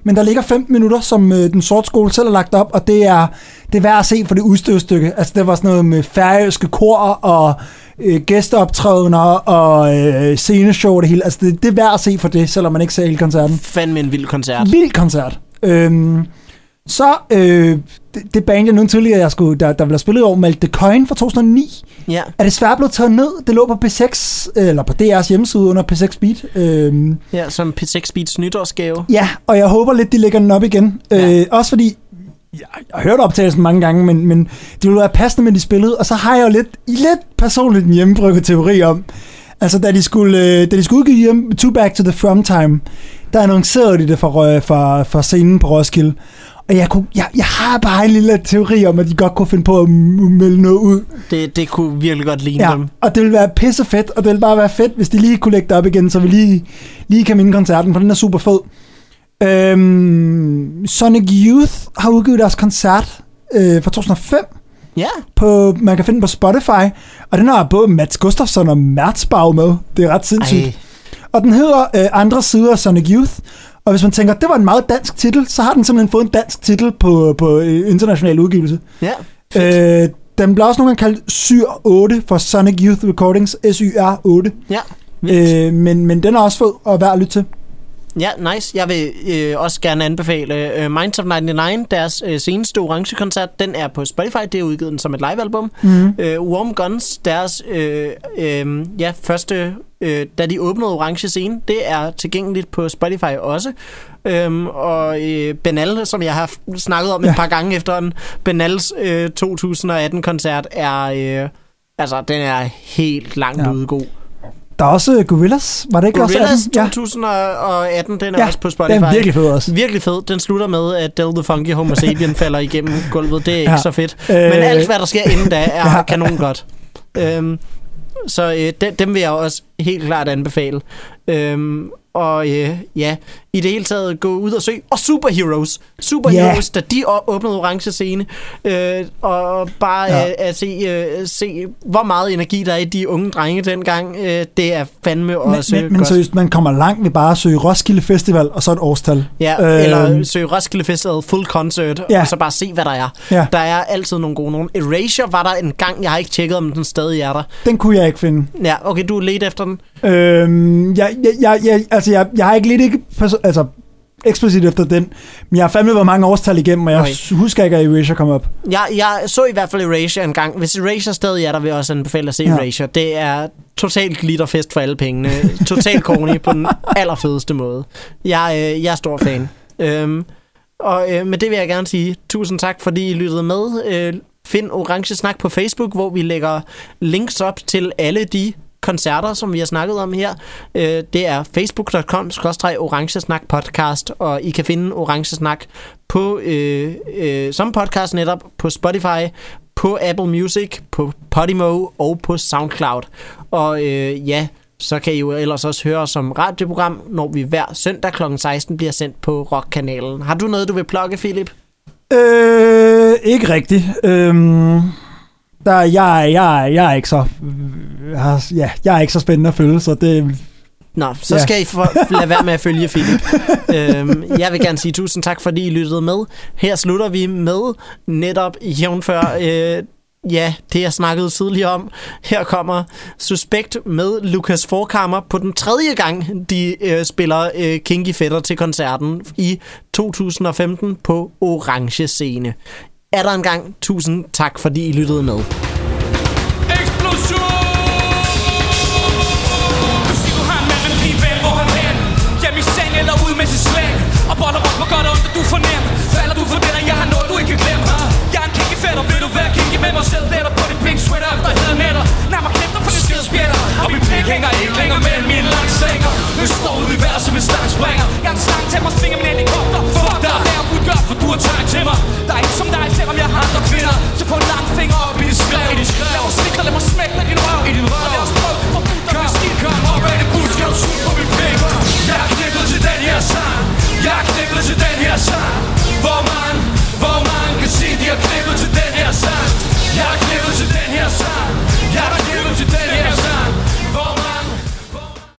men der ligger 15 minutter, som øh, Den Sorte Skole selv har lagt op, og det er, det er værd at se for det udstødstykke. Altså, det var sådan noget med færøske kor og øh, gæsteoptrædener og øh, sceneshow og det hele. Altså, det, det er værd at se for det, selvom man ikke ser hele koncerten. Fandme en vild koncert. Vild koncert. Øhm, så øh, det, det band, jeg nævnte tidligere, jeg skulle, der, der have spillet over Malte Coin fra 2009, Ja. er desværre blevet taget ned. Det lå på P6, eller på DR's hjemmeside under P6 Beat. Øhm, ja, som P6 Beats nytårsgave. ja, og jeg håber lidt, de lægger den op igen. Ja. Øh, også fordi, jeg, har hørt optagelsen mange gange, men, men det ville være passende med, de spillede. Og så har jeg jo lidt, lidt personligt en hjemmebrygget teori om, altså da de skulle, øh, da de skulle udgive hjem, Two Back to the From Time, der annoncerede de det fra, fra, fra scenen på Roskilde. Og jeg, kunne, jeg, jeg har bare en lille teori om, at de godt kunne finde på at melde noget ud. Det, det kunne virkelig godt ligne Ja, dem. og det ville være pisse fedt, og det ville bare være fedt, hvis de lige kunne lægge det op igen, så vi lige, lige kan minde koncerten, for den er super fed. Øhm, Sonic Youth har udgivet deres koncert øh, fra 2005, Ja, på, man kan finde den på Spotify, og den har både Mats Gustafsson og Mertzbau med. Det er ret sindssygt. Ej. Og den hedder øh, Andre sider af Sonic Youth. Og hvis man tænker, det var en meget dansk titel, så har den simpelthen fået en dansk titel på, på øh, international udgivelse. ja. Øh, den bliver også nogle gange kaldt SYR 8 for Sonic Youth Recordings, SYR 8. Ja. Øh, men, men den er også fed og værd at lytte til. Ja, nice. Jeg vil øh, også gerne anbefale øh, Minds of 99, deres øh, seneste orange-koncert. Den er på Spotify. Det er udgivet den som et livealbum. Mm. Øh, Warm Guns, deres øh, øh, ja, første, øh, da de åbnede orange scene, det er tilgængeligt på Spotify også. Øhm, og øh, Benal, som jeg har snakket om ja. et par gange efterhånden, Benals øh, 2018-koncert er... Øh, altså, den er helt langt ja. ude god. Der er også Gorillaz, var det ikke Gorillaz også? 2018, den er ja. også på ja, Spotify. den er virkelig fed også. Virkelig fed. Den slutter med, at Del the Funky Homo Sapien falder igennem gulvet. Det er ikke Ja. så fedt. Øh. Men alt, hvad der sker inden da, er Ja. ja. kanon godt. Øhm, så øh, dem, dem vil jeg også helt klart anbefale. Øhm, og øh, ja, i det hele taget gå ud og søge. Og Superheroes. Superheroes, da de åbnede orange scene. Øh, og bare Ja. ja. at se, øh, se, hvor meget energi der er i de unge drenge dengang. Øh, det er fandme Men, også men, men godt. seriøst, man kommer langt ved bare at søge Roskilde Festival, og så et årstal. Ja, øh, eller søge Roskilde Festival full concert, Ja. og så bare se, hvad der er. Ja. Der er altid nogle gode nogen. Erasure var der en gang, jeg har ikke tjekket, om den stadig er der. Den kunne jeg ikke finde. Ja, okay, du er let efter den. Øhm, jeg, jeg, jeg, jeg, altså, jeg, jeg har ikke lidt ikke, altså, eksplicit efter den, men jeg har fandme været mange årstal igennem, og jeg Okay. husker ikke, at Erasure kom op. Jeg, jeg så i hvert fald Erasure en gang. Hvis Erasure stadig er der, vil jeg også anbefale at se ja. Erasure. Det er totalt glitterfest for alle pengene. Totalt corny på den allerfedeste måde. Jeg, øh, jeg er stor fan. Øhm, og øh, med det vil jeg gerne sige tusind tak, fordi I lyttede med. Øh, find Orange Snak på Facebook, hvor vi lægger links op til alle de koncerter, som vi har snakket om her. Øh, det er facebook.com orange snak podcast, og I kan finde Orange Snak på, øh, øh, som podcast netop på Spotify, på Apple Music, på Podimo og på SoundCloud. Og øh, ja, så kan I jo ellers også høre os som radioprogram, når vi hver søndag kl. 16 bliver sendt på Rockkanalen. Har du noget, du vil plukke, Philip? Øh, ikke rigtigt. Øh der, jeg, jeg, jeg er ikke så, jeg, ja, jeg er ikke så spændende at følge, så det, Nå, så Ja. skal I for, lade være med at følge Philip. øhm, jeg vil gerne sige tusind tak, fordi I lyttede med. Her slutter vi med netop jævnfør øh, ja, det jeg snakkede tidligere om. Her kommer Suspekt med Lukas Forkammer på den tredje gang, de øh, spiller øh, Kinky Fætter til koncerten i 2015 på Orange Scene er der engang. Tusind tak, fordi I lyttede med. Explosion! Du siger, du har en mand, men alligevel, hvor han hen? Hjem i seng eller ud med sin slæng? Og boller op du fornem. Falder du har noget, du ikke kan glemme? Jeg er en kinky fætter, vil du være kinky med mig selv? Letter på dit pink sweater efter hedder netter. Nærmere spjætter Og min pik hænger ikke længere mellem mine langsænger. Nu står ud i vejret som en slagspringer Jeg er en slang til mig, svinger min helikopter. Fuck dig, det er ud gør, for du har tøj til mig. Der er ikke som dig, selvom jeg har andre kvinder. Så på en lang finger op i dit skrev. Lad mig svigte, lad mig smække dig i din røv. I din røv. Og lad os prøve, forbudt dig med skidt. Kom op af det bud, skal du suge på min pik Jeg er knippet til den her sang. Jeg er knippet til den her sang. Hvor man, hvor man kan sige, de har knippet til den her sang? Jeg er